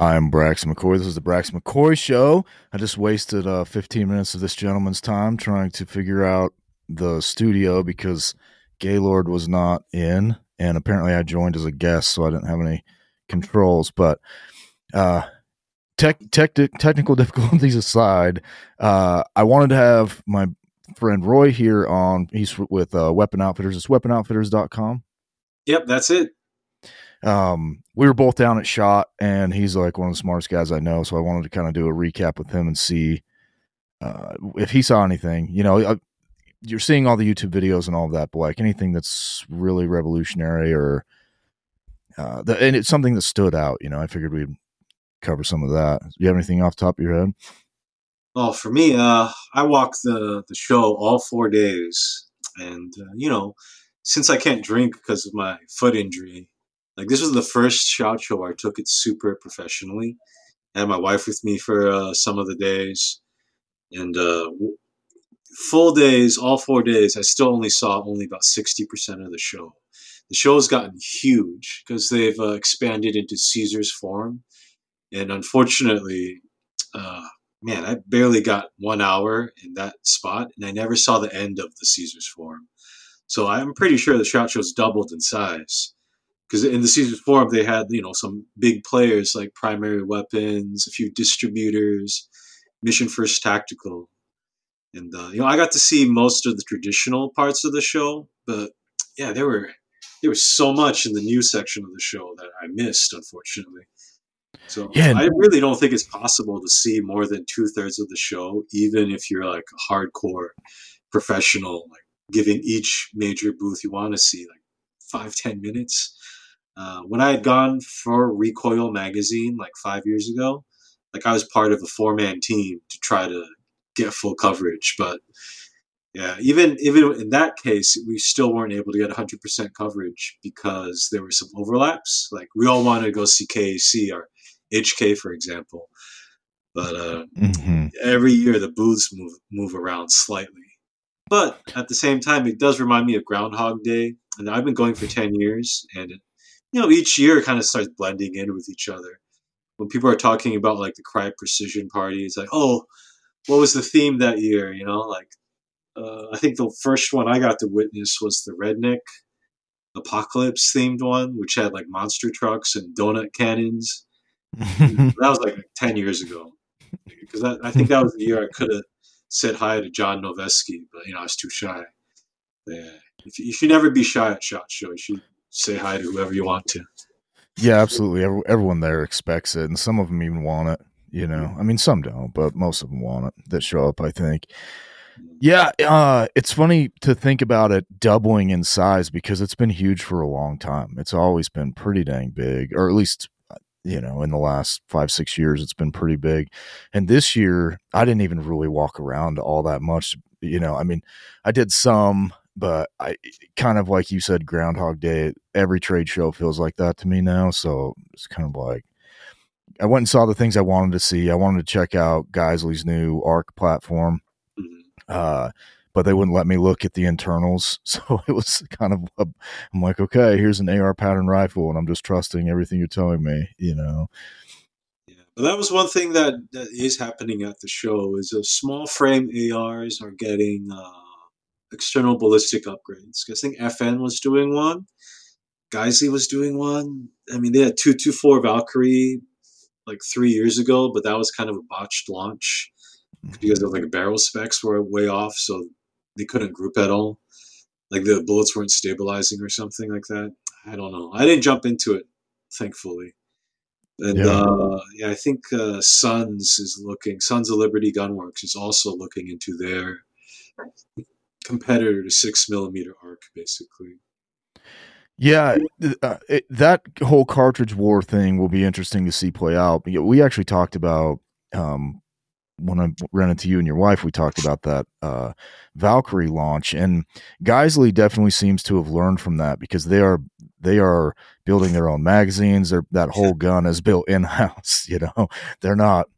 I'm Brax McCoy. This is the Brax McCoy Show. I just wasted uh, 15 minutes of this gentleman's time trying to figure out the studio because Gaylord was not in, and apparently I joined as a guest, so I didn't have any controls. But uh, tech, tech, technical difficulties aside, uh, I wanted to have my friend Roy here on. He's with uh, Weapon Outfitters. It's weaponoutfitters.com. Yep, that's it um, we were both down at shot and he's like one of the smartest guys I know. So I wanted to kind of do a recap with him and see, uh, if he saw anything, you know, uh, you're seeing all the YouTube videos and all of that, but like anything that's really revolutionary or, uh, the, and it's something that stood out, you know, I figured we'd cover some of that. Do you have anything off top of your head? Well, for me, uh, I walked the, the show all four days and, uh, you know, since I can't drink because of my foot injury, like this was the first shot show I took it super professionally. I had my wife with me for uh, some of the days, and uh, full days, all four days, I still only saw only about sixty percent of the show. The show has gotten huge because they've uh, expanded into Caesar's Forum, and unfortunately, uh, man, I barely got one hour in that spot, and I never saw the end of the Caesar's Forum. So I'm pretty sure the shot show's doubled in size because in the Caesars Forum they had you know some big players like Primary Weapons, a few distributors, Mission First Tactical, and uh, you know I got to see most of the traditional parts of the show, but yeah, there were there was so much in the new section of the show that I missed, unfortunately. So yeah. I really don't think it's possible to see more than two thirds of the show, even if you're like a hardcore professional, like giving each major booth you want to see like five ten minutes uh, when I had gone for Recoil magazine like five years ago, like I was part of a four man team to try to get full coverage. But yeah, even even in that case, we still weren't able to get 100% coverage because there were some overlaps. Like we all wanted to go see KAC or HK, for example. But uh, mm-hmm. every year the booths move move around slightly. But at the same time, it does remind me of Groundhog Day, and I've been going for ten years, and it you know, each year kind of starts blending in with each other. When people are talking about like the Crye Precision Party, it's like, oh, what was the theme that year? You know, like uh, I think the first one I got to witness was the Redneck Apocalypse themed one, which had like monster trucks and donut cannons. that was like 10 years ago. Because I, I think that was the year I could have said hi to John Noveske, but you know, I was too shy. Yeah. You, you should never be shy at SHOT Show. You should say hi to whoever you want to. Yeah, absolutely. Every, everyone there expects it, and some of them even want it. You know, I mean, some don't, but most of them want it that show up. I think. Yeah, uh, it's funny to think about it doubling in size because it's been huge for a long time. It's always been pretty dang big, or at least you know in the last five six years it's been pretty big and this year i didn't even really walk around all that much you know i mean i did some but I kind of like you said, Groundhog Day. Every trade show feels like that to me now. So it's kind of like I went and saw the things I wanted to see. I wanted to check out Geissele's new ARC platform, mm-hmm. uh, but they wouldn't let me look at the internals. So it was kind of i am like, okay, here's an AR pattern rifle, and I'm just trusting everything you're telling me. You know. Yeah, but that was one thing that, that is happening at the show is a small frame ARs are getting. Uh, external ballistic upgrades. I think FN was doing one. Geissele was doing one. I mean, they had 224 Valkyrie like three years ago, but that was kind of a botched launch mm-hmm. because of like barrel specs were way off, so they couldn't group at all. Like the bullets weren't stabilizing or something like that. I don't know. I didn't jump into it, thankfully. And yeah, uh, yeah I think uh, Sons is looking. Sons of Liberty Gunworks is also looking into their competitor to six millimeter arc, basically. Yeah, uh, it, that whole cartridge war thing will be interesting to see play out. We actually talked about um, when I ran into you and your wife. We talked about that uh, Valkyrie launch, and Geissele definitely seems to have learned from that because they are they are building their own magazines. They're, that whole gun is built in house. You know, they're not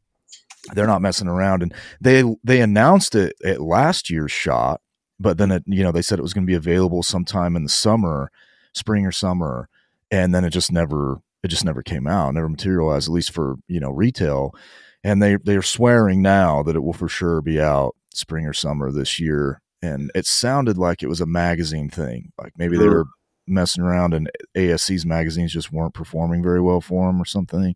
they're not messing around, and they they announced it at last year's shot but then it you know they said it was going to be available sometime in the summer spring or summer and then it just never it just never came out, never materialized, at least for you know retail. And they they're swearing now that it will for sure be out spring or summer this year. And it sounded like it was a magazine thing, like maybe they hmm. were messing around and ASC's magazines just weren't performing very well for them or something.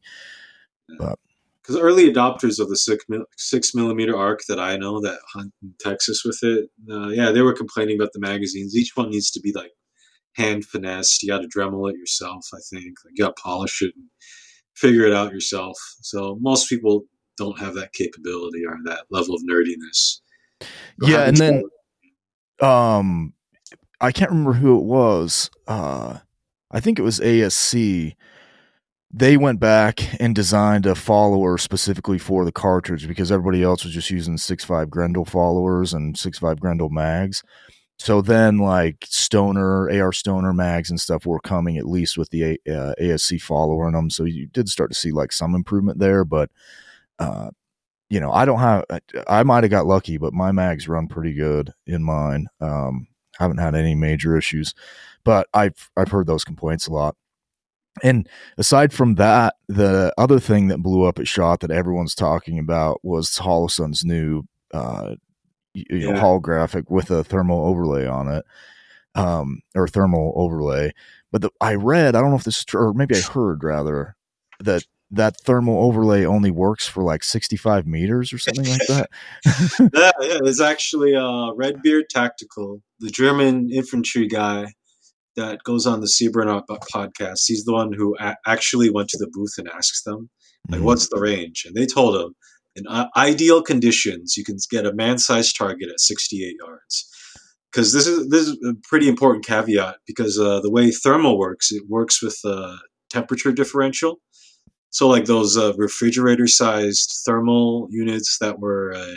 But because early adopters of the six, six millimeter arc that I know that hunt in Texas with it, uh, yeah, they were complaining about the magazines. Each one needs to be like hand finessed. You got to Dremel it yourself. I think like, you got to polish it and figure it out yourself. So most people don't have that capability or that level of nerdiness. yeah, and then um, I can't remember who it was. Uh, I think it was ASC they went back and designed a follower specifically for the cartridge because everybody else was just using 6.5 Grendel followers and 6.5 Grendel mags. So then, like Stoner, AR Stoner mags and stuff were coming at least with the uh, ASC follower in them. So you did start to see like some improvement there, but uh, you know, I don't have. I might have got lucky, but my mags run pretty good in mine. Um, haven't had any major issues, but I've I've heard those complaints a lot. And aside from that, the other thing that blew up at Shot that everyone's talking about was Holosun's new uh, you yeah. know, holographic with a thermal overlay on it, um, or thermal overlay. But the, I read, I don't know if this is true, or maybe I heard rather, that that thermal overlay only works for like 65 meters or something like that. yeah, yeah, it's actually uh, Redbeard Tactical, the German infantry guy that goes on the Seaburn podcast. He's the one who a- actually went to the booth and asked them, like, mm-hmm. what's the range? And they told him, in uh, ideal conditions, you can get a man-sized target at 68 yards. Because this is this is a pretty important caveat. Because uh, the way thermal works, it works with uh, temperature differential. So, like those uh, refrigerator-sized thermal units that were uh,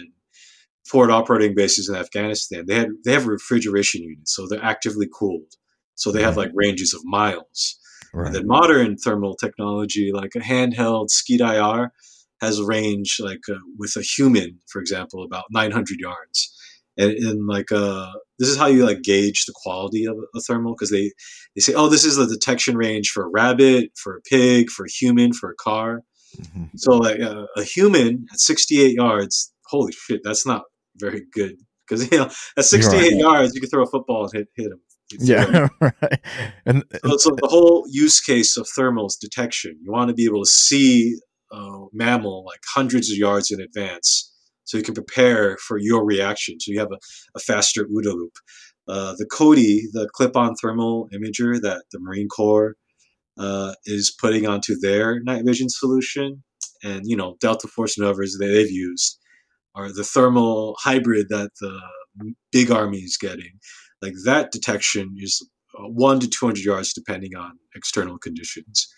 forward operating bases in Afghanistan, they had they have refrigeration units, so they're actively cooled. So they have like ranges of miles. Right. And then modern thermal technology, like a handheld Skeet IR, has a range like uh, with a human, for example, about 900 yards. And in like uh, this is how you like gauge the quality of a thermal because they they say, oh, this is the detection range for a rabbit, for a pig, for a human, for a car. Mm-hmm. So like uh, a human at 68 yards, holy shit, that's not very good because you know at 68 right. yards you can throw a football and hit hit him yeah, right. And, so, so, the whole use case of thermals detection, you want to be able to see a mammal like hundreds of yards in advance, so you can prepare for your reaction. So you have a, a faster OODA loop. Uh, the COTI, the clip-on thermal imager that the Marine Corps uh, is putting onto their night vision solution, and you know Delta Force Novas that they've used, are the thermal hybrid that the big army is getting like that detection is uh, one to 200 yards depending on external conditions.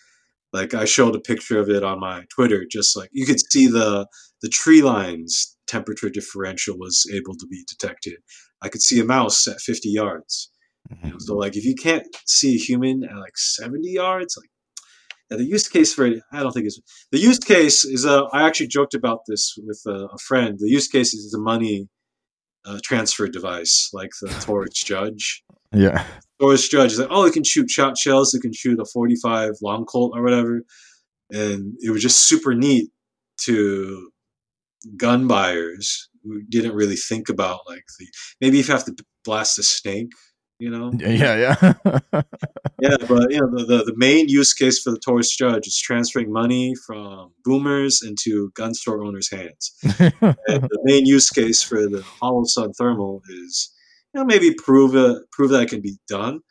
Like i showed a picture of it on my twitter just like you could see the the tree lines temperature differential was able to be detected. I could see a mouse at 50 yards. Mm-hmm. you know, so like if you can't see a human at like 70 yards like yeah, the use case for it i don't think is the use case is uh, i actually joked about this with a, a friend. The use case is the money uh, transfer device like the Taurus Judge. Yeah. Taurus Judge is like, oh, it can shoot shot shells, it can shoot a 45 long Colt or whatever. And it was just super neat to gun buyers who didn't really think about like the maybe if you have to blast a snake you know? Yeah yeah yeah. But you know the, the, the, main use case for the Taurus Judge is transferring money from boomers into gun store owners hands. And the main use case for the Holosun thermal is you know maybe prove it prove that it can be done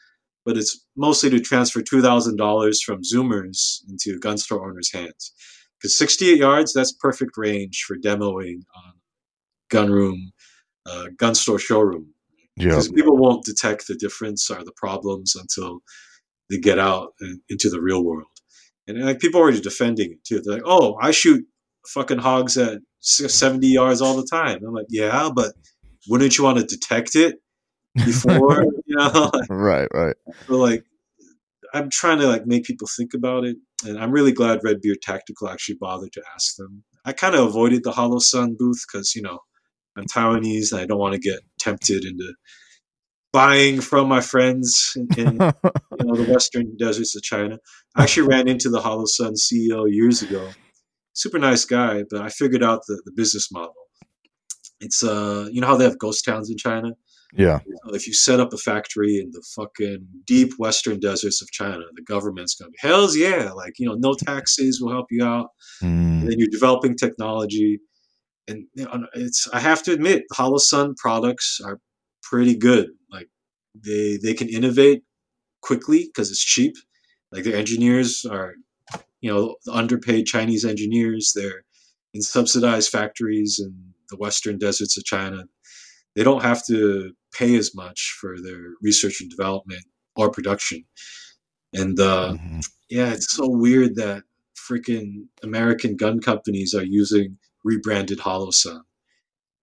but it's mostly to transfer $2000 from zoomers into gun store owners hands. Because 68 yards that's perfect range for demoing on gun room uh, gun store showroom because people won't detect the difference or the problems until they get out into the real world. And like people are already defending it too. They're like, "Oh, I shoot fucking hogs at 70 yards all the time." I'm like, "Yeah, but wouldn't you want to detect it before?" you know, right, right. So like, I'm trying to like make people think about it, and I'm really glad Redbeard Tactical actually bothered to ask them. I kind of avoided the Holosun booth because you know I'm Taiwanese and I don't want to get tempted into buying from my friends in, in you know the western deserts of China. I actually ran into the Holosun CEO years ago. Super nice guy, but I figured out the, the business model. It's uh, you know how they have ghost towns in China. Yeah. If you set up a factory in the fucking deep western deserts of China, the government's gonna be hell's yeah, like you know, no taxes will help you out. Mm. And then you're developing technology, and you know, it's I have to admit, Holosun products are pretty good. Like they they can innovate quickly because it's cheap. Like their engineers are, you know, underpaid Chinese engineers. They're in subsidized factories in the western deserts of China. They don't have to pay as much for their research and development or production. And uh, Mhm. yeah, it's so weird that freaking American gun companies are using rebranded Holosun.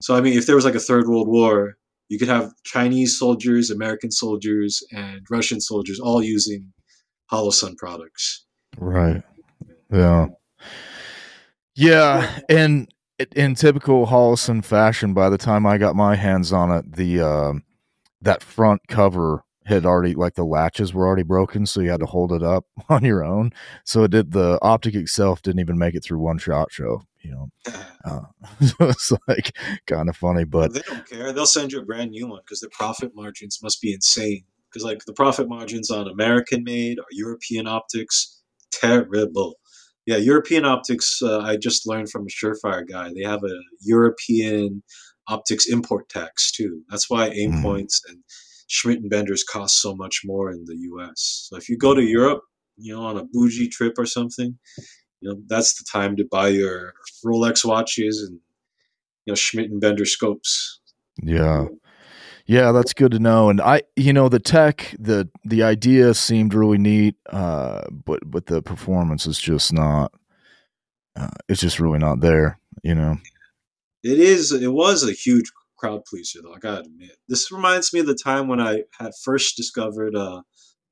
So I mean, if there was like a third world war, you could have Chinese soldiers, American soldiers, and Russian soldiers all using Holosun products. Right. Yeah. Yeah, and in typical Holosun fashion, by the time I got my hands on it, the um, that front cover had already like the latches were already broken, so you had to hold it up on your own. So it did the optic itself didn't even make it through one shot show. You know, uh, so it's like kind of funny, but they don't care. They'll send you a brand new one because their profit margins must be insane. Because like the profit margins on American made or European optics, terrible. Yeah, European optics. Uh, I just learned from a Surefire guy. They have a European optics import tax too. That's why aim Mhm. points and Schmidt and Benders cost so much more in the U.S. So if you go to Europe, you know, on a bougie trip or something, you know, that's the time to buy your Rolex watches and you know Schmidt and Bender scopes. Yeah. Yeah, that's good to know. And I you know, the tech, the the idea seemed really neat, uh, but but the performance is just not uh, it's just really not there, you know. It is. It was a huge crowd pleaser, though. I gotta admit. This reminds me of the time when I had first discovered uh,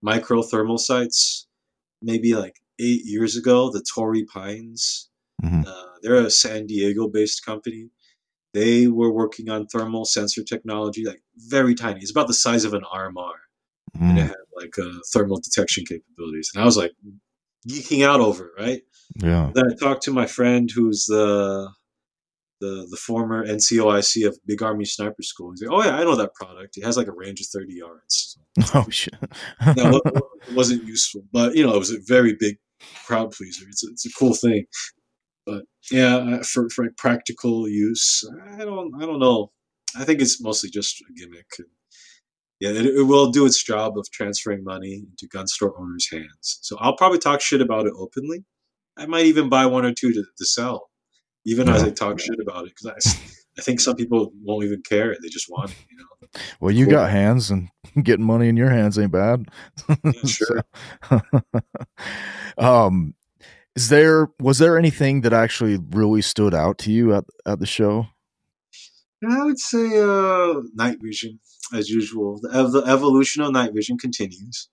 micro thermal sights, maybe like eight years ago. The Torrey Pines. Mhm. Uh, they're a San Diego-based company. They were working on thermal sensor technology, like very tiny. It's about the size of an RMR, and it Mm, had like uh, thermal detection capabilities. And I was like geeking out over it, right? yeah. Then I talked to my friend who's the the the former NCOIC of Big Army Sniper School. He's like, "Oh yeah, I know that product. It has like a range of thirty yards." Oh shit. Now, it wasn't useful, but you know, it was a very big crowd pleaser. It's a, it's a cool thing, but yeah, uh, for for like practical use, I don't I don't know. I think it's mostly just a gimmick. Yeah, it, it will do its job of transferring money into gun store owners' hands. So I'll probably talk shit about it openly. I might even buy one or two to, to sell, even as I talk shit about it, because I, I think some people won't even care. They just want it, you know. Well, you Cool. got hands and getting money in your hands ain't bad. Sure. So- um is there was there anything that actually really stood out to you at at the show? I would say uh, night vision, as usual. The, ev- the evolution of night vision continues.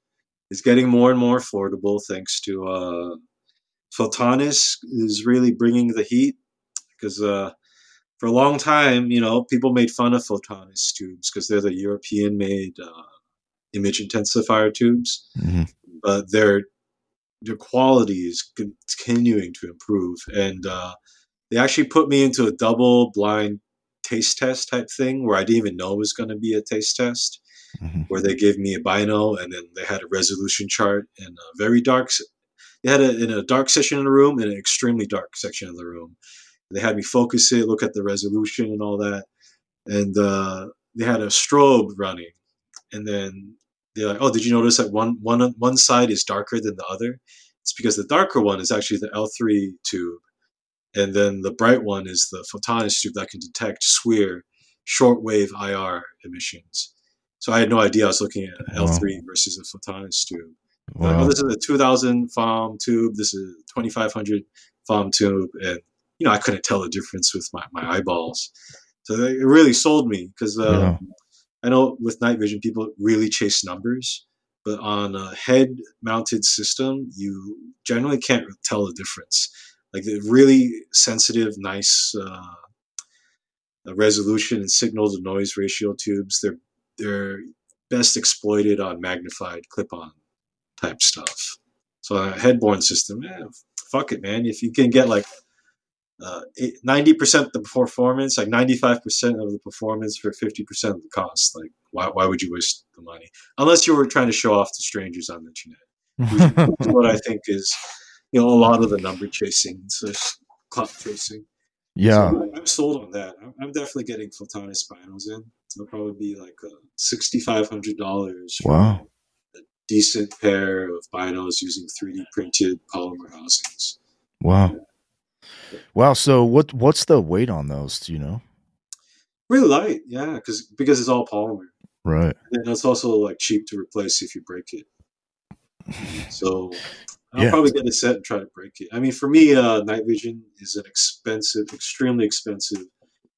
It's getting more and more affordable thanks to uh, Photonis is really bringing the heat because uh, for a long time, you know, people made fun of Photonis tubes because they're the European-made uh, image intensifier tubes, Mhm. but their their quality is continuing to improve, and uh, they actually put me into a double-blind taste test type thing where I didn't even know it was going to be a taste test, Mhm. where they gave me a bino and then they had a resolution chart and a very dark. They had it in a dark section of the room and an extremely dark section of the room. They had me focus it, look at the resolution and all that, and uh, they had a strobe running, and then they're like, "Oh, did you notice that one one one side is darker than the other?" It's because the darker one is actually the L3 tube, and then the bright one is the Photonis tube that can detect SWIR, shortwave IR emissions. So I had no idea I was looking at Wow. L3 versus a Photonis tube. Like, oh, this is a 2000 FOM tube. This is a 2500 FOM tube, and you know I couldn't tell the difference with my, my eyeballs. So it really sold me because uh, Yeah. I know with night vision people really chase numbers, but on a head-mounted system, you generally can't tell the difference. Like the really sensitive, nice uh, resolution and signal to noise ratio tubes, they're they're best exploited on magnified clip-on type stuff. So a headborne system, yeah, fuck it, man. If you can get like ninety uh, percent of the performance, like ninety-five percent of the performance for fifty percent of the cost, like why, why would you waste the money? Unless you were trying to show off to strangers on the internet. what I think is, you know, a lot of the number chasing, so clout chasing. Yeah, so I'm sold on that. I'm, I'm definitely getting Photonis binos in. It'll probably be like uh, sixty five hundred dollars. Wow. A decent pair of binos using three D printed polymer housings. Wow. Wow. So what what's the weight on those? Do you know? Really light, yeah, because because it's all polymer. Right. And it's also like cheap to replace if you break it. So I'll yeah. probably get a set and try to break it. I mean, for me, uh, night vision is an expensive, extremely expensive,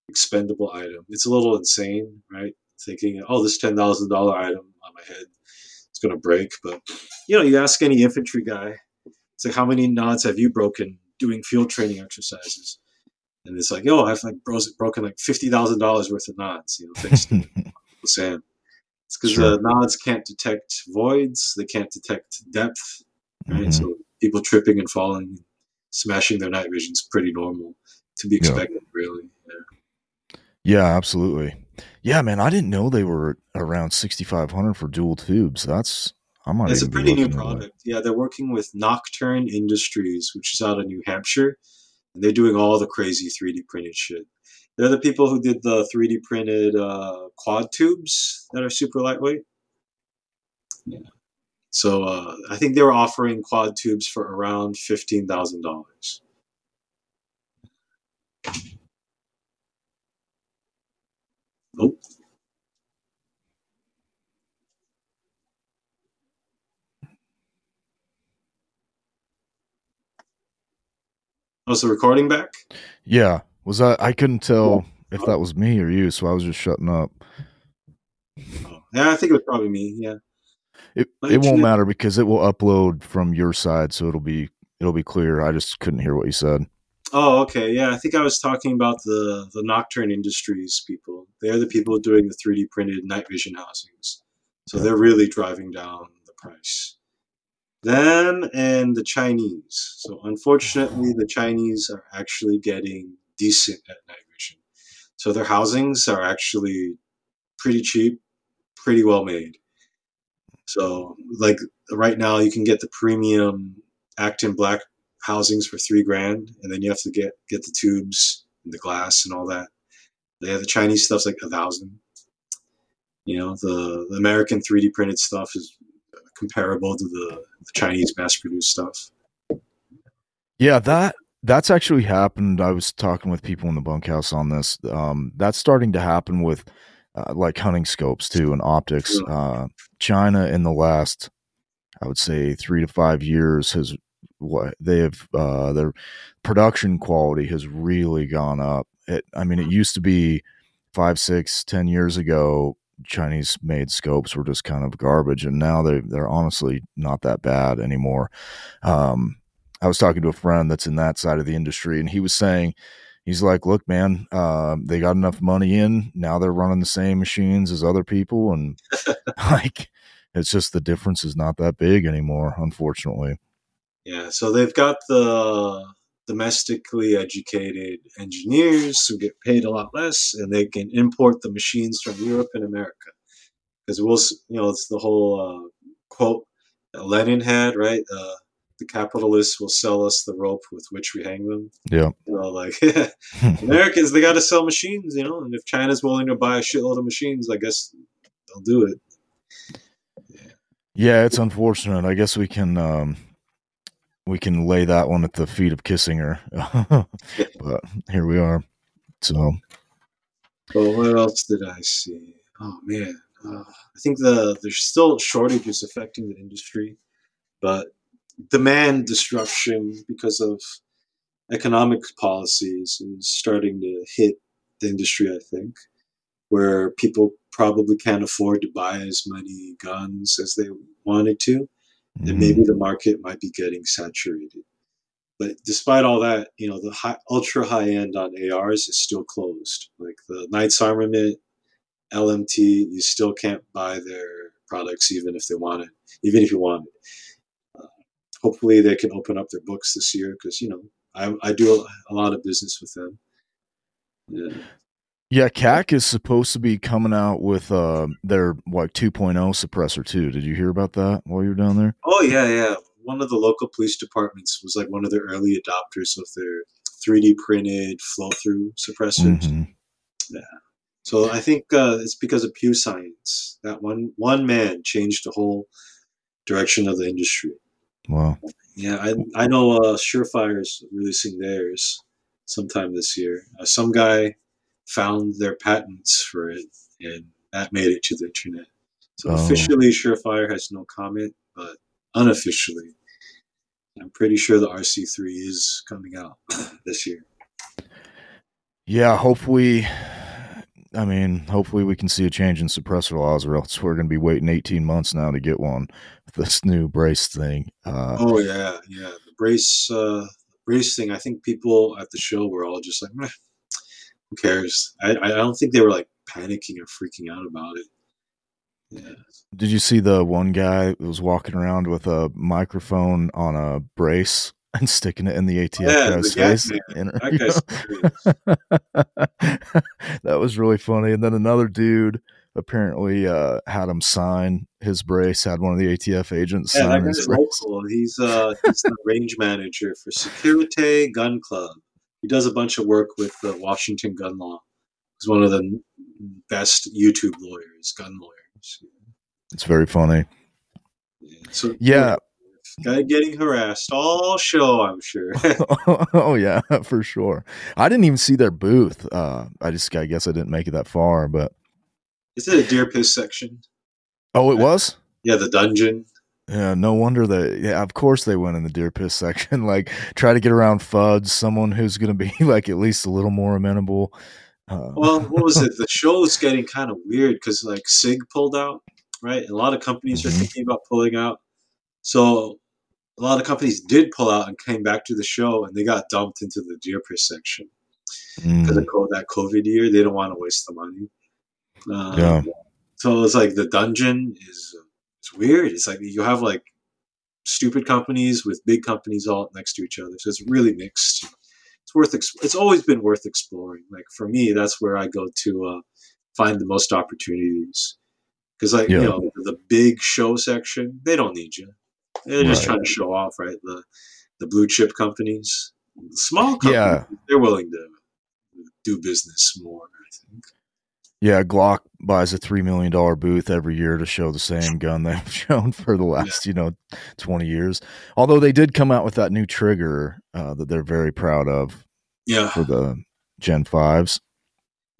expendable item. It's a little insane, right? Thinking, oh, this ten thousand dollar item on my head, it's going to break. But you know, you ask any infantry guy, it's like, how many nods have you broken doing field training exercises? And it's like, yo, I've like broken like fifty thousand dollars worth of nods, you know, thanks to sand. It's because sure. the nods can't detect voids, they can't detect depth, right? Mm-hmm. So people tripping and falling, smashing their night vision is pretty normal to be expected, yeah. really. Yeah. yeah, absolutely. Yeah, man, I didn't know they were around 6500 for dual tubes. That's I might. It's a pretty new product. Yeah, they're working with Nocturne Industries, which is out of New Hampshire, and they're doing all the crazy 3D printed shit. They're the people who did the 3D printed uh, quad tubes that are super lightweight. Yeah. So uh, I think they were offering quad tubes for around fifteen thousand dollars. Oh. Was the recording back? Yeah. Was that I couldn't tell if that was me or you, so I was just shutting up. Oh, yeah, I think it was probably me. Yeah. It it won't matter because it will upload from your side, so it'll be it'll be clear. I just couldn't hear what you said. Oh, okay. Yeah, I think I was talking about the the Nocturne Industries people. They're the people doing the 3D printed night vision housings. So they're really driving down the price. Them and the Chinese. So unfortunately, the Chinese are actually getting decent at night vision. So their housings are actually pretty cheap, pretty well made. So like right now, you can get the premium Acton Black housings for three grand, and then you have to get get the tubes and the glass and all that. They have the Chinese stuff's like a thousand. You know, the, the American 3D printed stuff is comparable to the, the Chinese mass produced stuff. Yeah, that that's actually happened. I was talking with people in the bunkhouse on this. Um, that's starting to happen with uh, like hunting scopes too and optics. Uh, China in the last, I would say, three to five years has what they have uh, their production quality has really gone up. It, I mean, it used to be five, six, ten years ago. Chinese made scopes were just kind of garbage, and now they they're honestly not that bad anymore. Um, I was talking to a friend that's in that side of the industry, and he was saying, he's like, "Look, man, uh, they got enough money in. Now they're running the same machines as other people, and like, it's just the difference is not that big anymore, unfortunately." Yeah, so they've got the domestically educated engineers who get paid a lot less, and they can import the machines from Europe and America. Because we'll, you know, it's the whole uh, quote that Lenin had, right? Uh, the capitalists will sell us the rope with which we hang them. Yeah. You know, like Americans, they got to sell machines, you know, and if China's willing to buy a shitload of machines, I guess they'll do it. Yeah, yeah it's unfortunate. I guess we can um, we can lay that one at the feet of Kissinger, but here we are. So, well, what else did I see? Oh man, uh, I think the there's still shortages affecting the industry, but demand destruction because of economic policies is starting to hit the industry, I think, where people probably can't afford to buy as many guns as they wanted to. Mm-hmm. And maybe the market might be getting saturated. But despite all that, you know, the high, ultra high end on ARs is still closed. Like the Knights Armament, LMT, you still can't buy their products, even if they want it, even if you wanted. Uh, hopefully, they can open up their books this year because you know I, I do a, a lot of business with them. Yeah. Yeah, CAC is supposed to be coming out with uh their like 2.0 suppressor too. Did you hear about that while you were down there? Oh yeah, yeah. One of the local police departments was like one of the early adopters of their 3D printed flow through suppressors. Mm-hmm. Yeah. So I think uh, it's because of Pew Science that one one man changed the whole direction of the industry. Wow. Yeah, I I know uh, Surefire is releasing theirs sometime this year. Uh, some guy found their patents for it, and that made it to the internet. So Oh. officially, Surefire has no comment, but unofficially, I'm pretty sure the RC3 is coming out this year. Yeah, hopefully. I mean, hopefully we can see a change in suppressor laws, or else we're going to be waiting 18 months now to get one. This new brace thing. Uh, Oh yeah, yeah. The brace, uh, brace thing. I think people at the show were all just like, "Meh, "Who cares?" I, I don't think they were like panicking or freaking out about it. Yeah. Did you see the one guy that was walking around with a microphone on a brace and sticking it in the ATF Yeah, guy's face? That guy's that was really funny. And then another dude apparently uh, had him sign his brace, had one of the ATF agents Yeah, sign his guy's brace. local. He's uh he's the range manager for Securite Gun Club. He does a bunch of work with the Washington Gun Law. He's one of the best YouTube lawyers, gun lawyers. It's very funny. Yeah. So Yeah. guy getting harassed all show, I'm sure. oh yeah, for sure. I didn't even see their booth. Uh, I just, I guess I didn't make it that far, but Is it a deer piss section? oh, it was. Yeah, the dungeon. Yeah, no wonder that. Yeah, of course they went in the deer piss section. Like, try to get around Fuds, someone who's going to be like at least a little more amenable. Uh, Well, what was it? The show's getting kind of weird because like Sig pulled out, right? A lot of companies are Mhm. thinking about pulling out. So a lot of companies did pull out and came back to the show, and they got dumped into the deer piss section because mm, of that COVID year. They don't want to waste the money. Um, Yeah. So it's like the dungeon is weird. It's like you have like stupid companies with big companies all next to each other. So it's really mixed. It's worth. Ex- it's always been worth exploring. Like for me, that's where I go to uh, find the most opportunities. Because like Yeah. you know the big show section, they don't need you. They're just Right. trying to show off, right? The the blue chip companies, the small companies, Yeah. they're willing to do business more. I think. Yeah, Glock buys a $3 million booth every year to show the same gun they've shown for the last, you know, 20 years. Although they did come out with that new trigger uh, that they're very proud of Yeah. for the Gen 5s.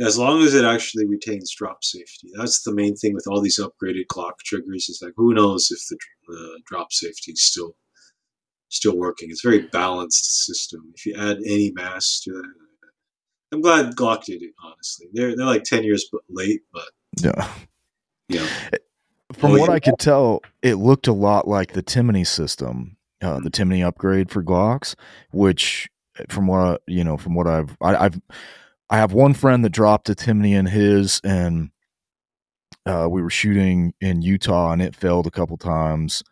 As long as it actually retains drop safety, that's the main thing with all these upgraded Glock triggers. Is like who knows if the, the drop safety is still still working. It's a very balanced system. If you add any mass to that, I'm glad Glock did it. Honestly, they're they're like ten years late, but Yeah. know, From what. I could tell, it looked a lot like the Timney system, uh, the Timney upgrade for Glocks, which, from what you know, from what I've, I, I've, I have one friend that dropped a Timony in his, and uh, we were shooting in Utah, and it failed a couple times.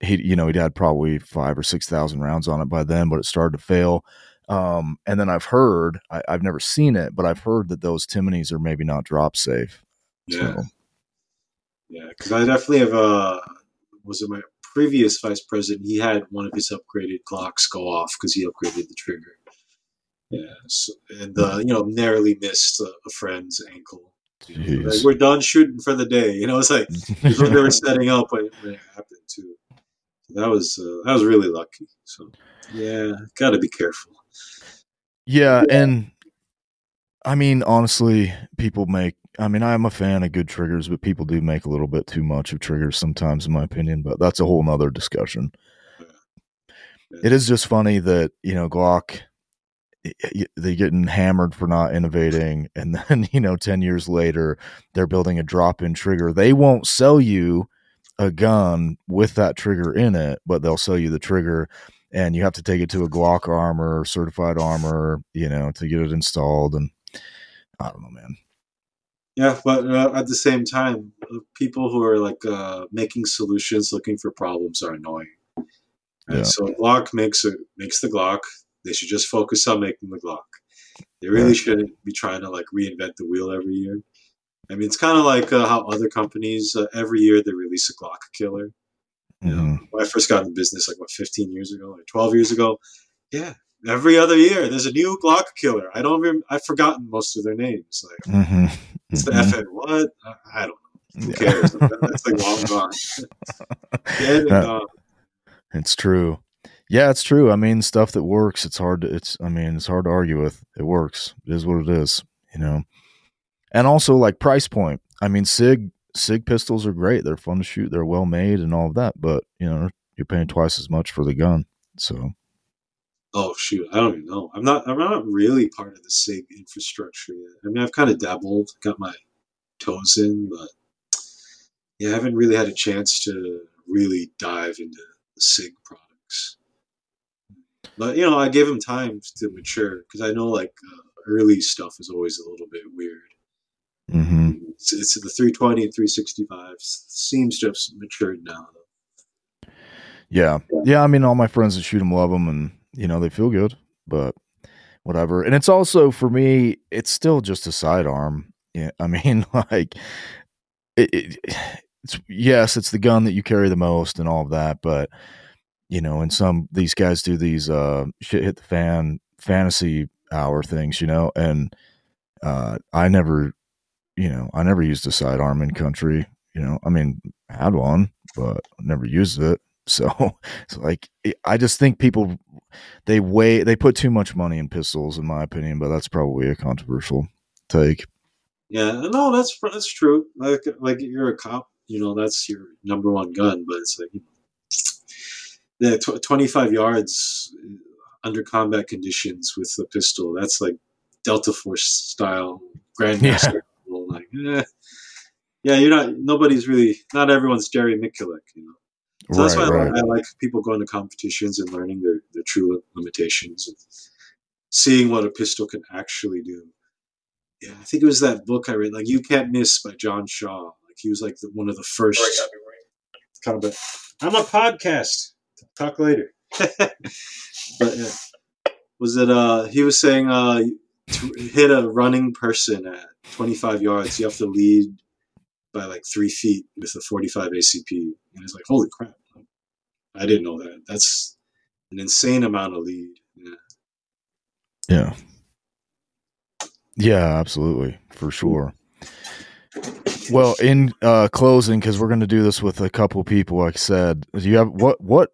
He, you know, he'd had probably five or six thousand rounds on it by then, but it started to fail. Um, and then I've heard, I, I've never seen it, but I've heard that those Timneys are maybe not drop safe. yeah, So, yeah. Because I definitely have. Uh, was it my previous vice president? He had one of his upgraded Glocks go off because he upgraded the trigger. Yeah, so, and uh, you know, narrowly missed a, a friend's ankle. Like, we're done shooting for the day. You know, it's like they were setting up when, when it happened too. So that was uh, that was really lucky. So yeah, got to be careful. Yeah, and I mean, honestly, people make. I mean, I'm a fan of good triggers, but people do make a little bit too much of triggers sometimes, in my opinion. But that's a whole nother discussion. It is just funny that you know Glock, y- y- they getting hammered for not innovating, and then you know, ten years later, they're building a drop-in trigger. They won't sell you a gun with that trigger in it, but they'll sell you the trigger and you have to take it to a Glock armor, certified armor, you know, to get it installed. And I don't know, man. Yeah, but uh, at the same time, people who are like uh, making solutions, looking for problems, are annoying. And Yeah. so Glock makes it makes the Glock. They should just focus on making the Glock. They really shouldn't be trying to like reinvent the wheel every year. I mean, it's kind of like uh, how other companies uh, every year they release a Glock killer. You know, Mhm. when I first got in business, like what, 15 years ago or 12 years ago, yeah, every other year there's a new Glock killer. I don't even, I've forgotten most of their names. Like, mm-hmm. it's the Mhm. FN what? I, don't know. Who Yeah. cares? That's like long gone. Dead and Yeah. gone. It's true. Yeah, it's true. I mean, stuff that works, it's hard to it's I mean, it's hard to argue with. It works. It is what it is, you know. And also like price point. I mean, Sig Sig pistols are great. They're fun to shoot. They're well made and all of that, but you know, you're paying twice as much for the gun. So, Oh shoot, I don't even know. I'm not. I'm not really part of the SIG infrastructure yet. I mean, I've kind of dabbled, got my toes in, but yeah, I haven't really had a chance to really dive into the SIG products. But you know, I gave them time to mature because I know like uh, early stuff is always a little bit weird. Mhm. It's, it's the 320 and 365 seems to have matured now. Though. Yeah. Yeah, I mean, all my friends that shoot them love them and, you know, they feel good, but whatever. And it's also for me, it's still just a sidearm. Yeah. I mean, like, it, it, it's, yes, it's the gun that you carry the most and all of that, but, you know, and some, these guys do these, uh, shit hit the fan fantasy hour things, you know, and, uh, I never, you know, I never used a sidearm in country, you know, I mean, I had one, but never used it. So it's like I just think people they weigh they put too much money in pistols, in my opinion. But that's probably a controversial take. Yeah, no, that's that's true. Like like you're a cop, you know, that's your number one gun. But it's like, yeah, tw- 25 yards uh, under combat conditions with a pistol. That's like Delta Force style grandmaster. Like, eh. yeah, you're not. Nobody's really. Not everyone's Jerry Miculek, you know. So that's why right, I, like, I like people going to competitions and learning their, their true limitations and seeing what a pistol can actually do. Yeah, I think it was that book I read, like "You Can't Miss" by John Shaw. Like he was like the, one of the first kind of. A, I'm a podcast. Talk later. but yeah. was it? Uh, he was saying, uh, to hit a running person at 25 yards, you have to lead by like three feet with a 45 ACP. And it's like, holy crap. I didn't know that. That's an insane amount of lead. Yeah. Yeah, yeah, absolutely for sure. Well, in uh, closing, because we're going to do this with a couple people, like I said, do you have what what?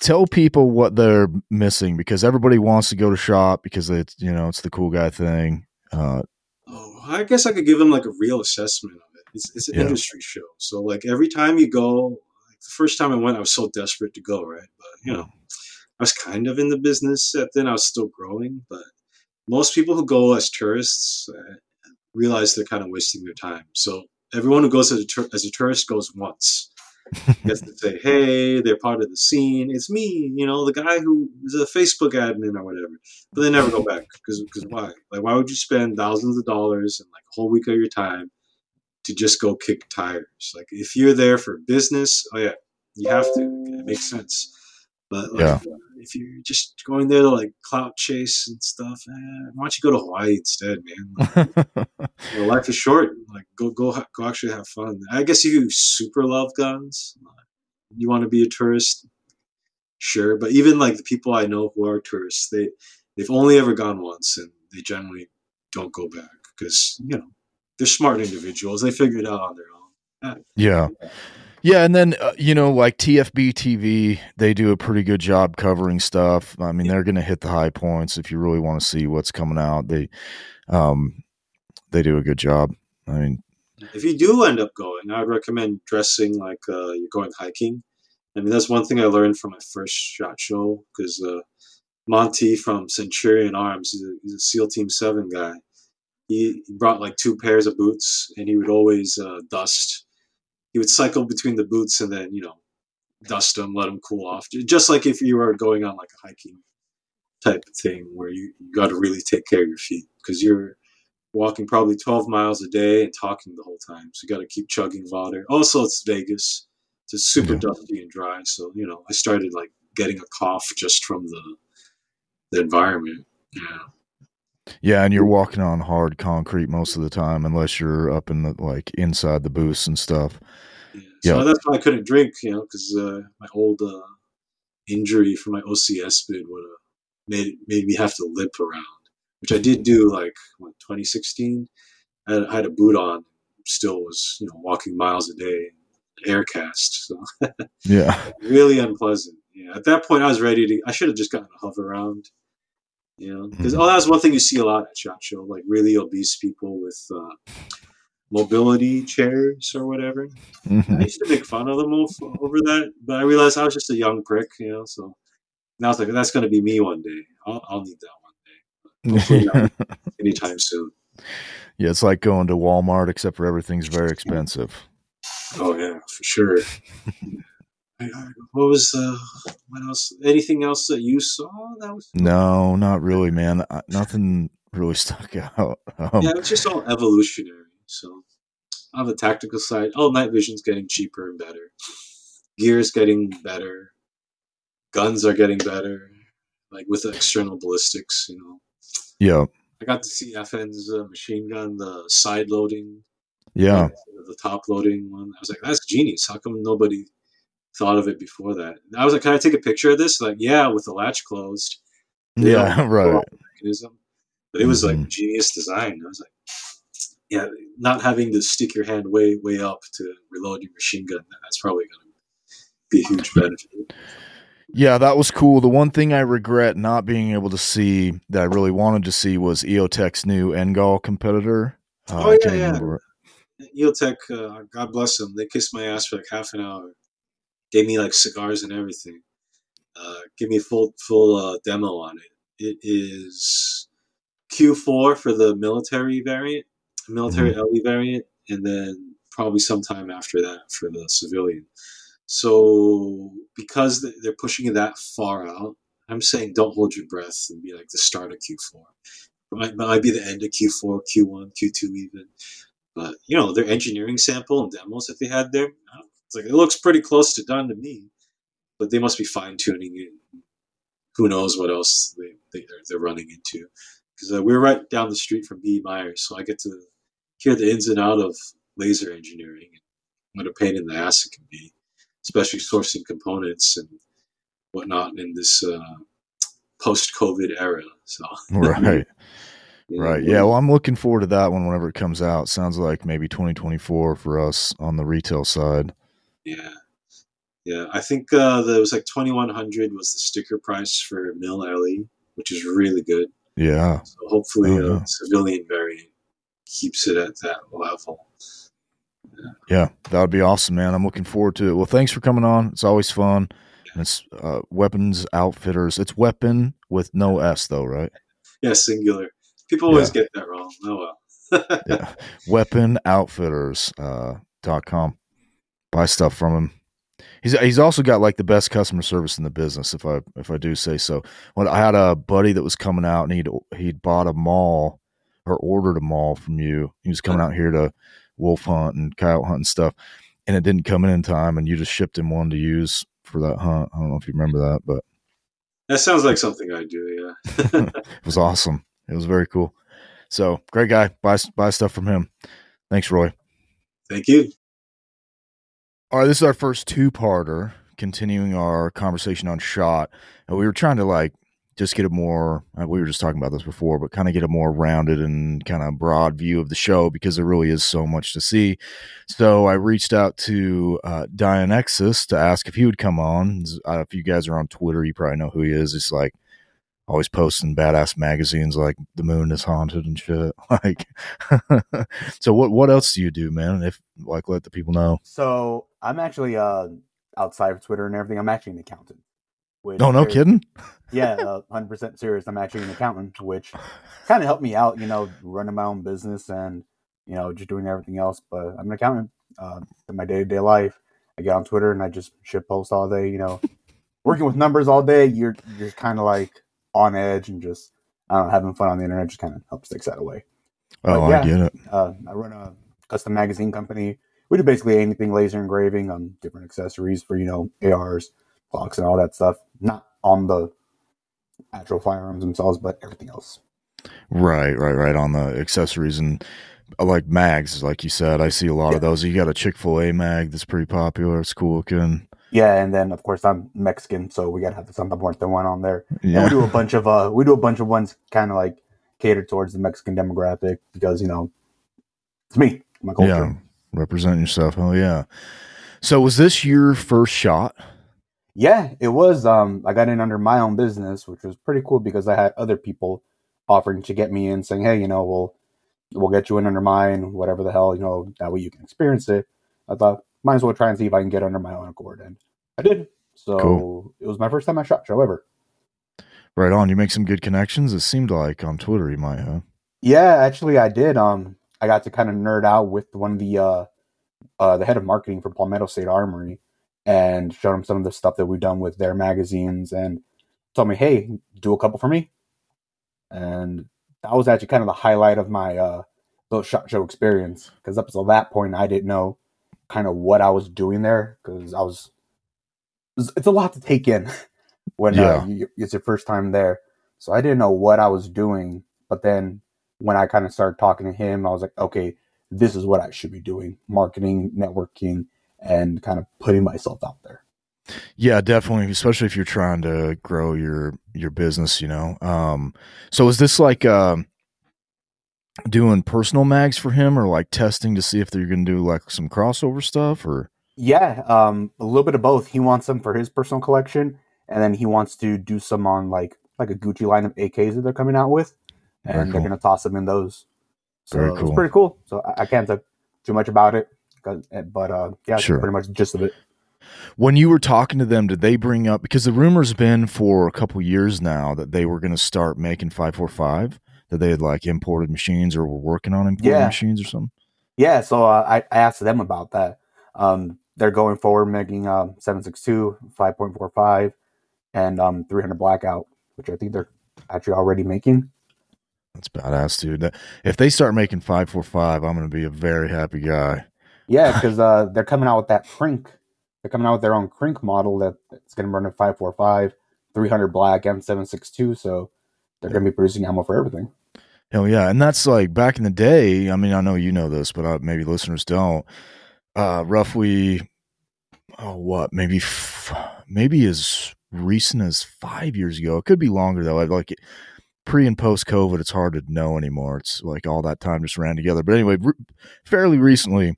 Tell people what they're missing because everybody wants to go to shop because it's you know it's the cool guy thing. Uh, Oh, I guess I could give them like a real assessment of it. It's, it's an Yeah. industry show. So, like, every time you go, like, the first time I went, I was so desperate to go, right? But, you know, I was kind of in the business at then. I was still growing. But most people who go as tourists uh, realize they're kind of wasting their time. So, everyone who goes as a, tour- as a tourist goes once. Gets to say, hey, they're part of the scene. It's me, you know, the guy who is a Facebook admin or whatever but they never go back because why? Like, why would you spend thousands of dollars and like a whole week of your time to just go kick tires? Like, if you're there for business, oh yeah, you have to. It makes sense. But like, Yeah. If you're just going there to like clout chase and stuff, eh, why don't you go to Hawaii instead, man? Like, you know, life is short. Like, go go go actually have fun. I guess if you super love guns, you want to be a tourist, sure. But even like the people I know who are tourists, they they've only ever gone once, and they generally don't go back because you know they're smart individuals. They figure it out on their own. Yeah. Yeah, and then uh, you know, like TFB TV, they do a pretty good job covering stuff. I mean, they're going to hit the high points if you really want to see what's coming out. They, um, they do a good job. I mean, If you do end up going, I would recommend dressing like uh, you're going hiking. I mean, that's one thing I learned from my first shot show because uh, Monty from Centurion Arms, he's a, he's a SEAL Team Seven guy. He, he brought like two pairs of boots, and he would always uh, dust. He would cycle between the boots and then you know dust them, let them cool off, just like if you were going on like a hiking type of thing where you, you got to really take care of your feet because you're walking probably 12 miles a day and talking the whole time. So you got to keep chugging water. Also, it's Vegas. It's super Yeah. dusty and dry. So, you know, I started like getting a cough just from the the environment. Yeah. Yeah, and you're walking on hard concrete most of the time, unless you're up in the like inside the booths and stuff. So Yeah. that's why I couldn't drink, you know, because uh, my old uh, injury from my OCS bid would have made made me have to limp around, which I did do like what 2016. I had, I had a boot on, still was you know walking miles a day, air cast, so Yeah, really unpleasant. Yeah, at that point I was ready to. I should have just gotten a Hoveround. You know, because Mhm. oh, that's one thing you see a lot at shot show, like really obese people with uh, mobility chairs or whatever. I Mhm. used to make fun of them over, over that, but I realized I was just a young prick, you know. So now it's like that's going to be me one day. I'll, I'll need that one day, anytime soon. yeah, it's like going to Walmart, except for everything's very expensive. Oh yeah, for sure. I- I- what was uh, what else? Anything else that you saw? That was No, not really, man. I, nothing really stuck out. Um, yeah, it's just all evolutionary. So on the tactical side, oh, night vision's getting cheaper and better. Gear's getting better. Guns are getting better, like with the external ballistics. You know, yeah, I got to see FN's uh, machine gun, the side loading, yeah, the top loading one. I was like, that's genius. How come nobody thought of it before that? I was like, can I take a picture of this? Like, yeah, with the latch closed yeah, right. mechanism. But it was like Mhm. genius design. I was like, yeah, not having to stick your hand way, way up to reload your machine gun. That's probably going to be a huge benefit. Yeah, that was cool. The one thing I regret not being able to see that I really wanted to see was EOTech's new NGAL competitor. Uh, Oh, yeah, yeah. Eotech, uh, God bless them. They kissed my ass for like half an hour. Gave me like cigars and everything. Uh, give me a full full uh, demo on it. It is Q4 for the military variant, military LE variant, and then probably sometime after that for the civilian. So because they're pushing it that far out, I'm saying don't hold your breath and be like the start of Q4. It might, might be the end of Q4, Q1, Q2 even. But you know, their engineering sample and demos that they had there, it's like it looks pretty close to done to me. But they must be fine tuning it. Who knows what else they, they they're, they're running into? Because uh, we're right down the street from B.E. Meyers, so I get to hear the ins and out of laser engineering and what a pain in the ass it can be, especially sourcing components and whatnot in this uh, post-COVID era. So Right, yeah. right. Yeah, well, I'm looking forward to that one whenever it comes out. Sounds like maybe 2024 for us on the retail side. Yeah. Yeah. I think uh, there was like 2100 was the sticker price for Mil LE, which is really good. Yeah, So hopefully Oh, a yeah. civilian variant keeps it at that level. yeah, that would be awesome, man. I'm looking forward to it. Well, thanks for coming on. It's always fun. And it's uh, Weapons Outfitters. It's weapon with no S, though, right? Yeah, singular. People always get that wrong. Oh well. yeah. weapon-outfitters uh, dot com. Buy stuff from him. He's he's also got like the best customer service in the business, if I if I do say so. When I had a buddy that was coming out and he'd he'd bought a MAWL or ordered a MAWL from you. He was coming out here to wolf hunt and coyote hunt and stuff, and it didn't come in in time, and you just shipped him one to use for that hunt. I don't know if you remember that, but That sounds like something I do, yeah. it was awesome. It was very cool. So great guy. Buy buy stuff from him. Thanks, Roy. Thank you. All right, this is our first two-parter, continuing our conversation on shot. And we were trying to like just get a more. uh, We were just talking about this before, but kind of get a more rounded and kind of broad view of the show because there really is so much to see. So I reached out to uh, to ask if he would come on. Uh, if you guys are on Twitter, you probably know who he is. He's like always posting badass magazines like "The Moon is Haunted" and shit. Like, so what? What else do you do, man? If like, let the people know. So I'm actually uh outside of Twitter and everything. I'm actually an accountant. Which No, no very- kidding. Yeah, uh, hundred percent serious. I'm actually an accountant, which kind of helped me out. You know, running my own business and you know just doing everything else. But I'm an accountant. Uh, in my day to day life, I get on Twitter and I just shit post all day. You know, working with numbers all day. You're you're kind of like on edge and just I don't know, having fun on the internet just kind of helps takes that away. Oh, But yeah. I get it. Uh, I run a custom magazine company. We do basically anything laser engraving on different accessories for you know ARs, clocks, and all that stuff. Not on the actual firearms themselves, but everything else. Right, right, right. On the accessories and uh, like mags, like you said, I see a lot Yeah. of those. You got a Chick Fil A mag that's pretty popular. It's cool looking. Yeah, and then of course I'm Mexican, so we gotta have the Santa Muerte one on there. And we do a bunch of uh, we do a bunch of ones kind of like catered towards the Mexican demographic because you know it's me, my culture. yeah. Represent yourself. Oh yeah. So was this your first shot? Yeah, it was. Um, I got in under my own business, which was pretty cool because I had other people offering to get me in, saying, "Hey, you know, we'll we'll get you in under mine, whatever the hell, you know, that way you can experience it." I thought, might as well try and see if I can get under my own accord, and I did. So Cool. it was my first time I shot show ever. Right on. You make some good connections. It seemed like on Twitter you might have. Yeah, actually, I did. Um, I got to kind of nerd out with one of the uh, uh, the head of marketing for Palmetto State Armory, and showed him some of the stuff that we've done with their magazines, and told me, "Hey, do a couple for me." And that was actually kind of the highlight of my uh, little shot show experience because up until that point, I didn't know kind of what I was doing there because I was. It's a lot to take in when Yeah. uh, you, it's your first time there, so I didn't know what I was doing. But then when I kind of started talking to him, I was like, okay, this is what I should be doing marketing, networking, and kind of putting myself out there. Yeah, definitely, especially if you're trying to grow your your business, you know. Um so is this like um doing personal mags for him or like testing to see if they're going to do like some crossover stuff or Yeah, um, a little bit of both. He wants some for his personal collection, and then he wants to do some on like like a Gucci line of AKs that they're coming out with, and Very they're going to toss them in those. So Very it's pretty cool. So I, I can't talk too much about it, but uh, yeah, Sure. pretty much the gist of it. when you were talking to them did they bring up because the rumor's been for a couple years now that they were going to start making 545 that they had like imported machines or were working on imported Yeah. machines or something Yeah, so uh, I, I asked them about that. Um, they're going forward making um, 762, 5.45, and um, 300 blackout, which I think they're actually already making. that's badass dude That- if they start making 545 i'm going to be a very happy guy Yeah, because uh, they're coming out with that Krink. They're coming out with their own Krink model that it's going to run at 545, 300 black, and 762. So they're going to be producing ammo for everything. Hell yeah, and that's like back in the day. I mean, I know you know this, but uh, maybe listeners don't. Uh, roughly, oh, what? Maybe, f- maybe as recent as five years ago. It could be longer though. I'd like pre and post COVID. It's hard to know anymore. It's like all that time just ran together. But anyway, fairly recently,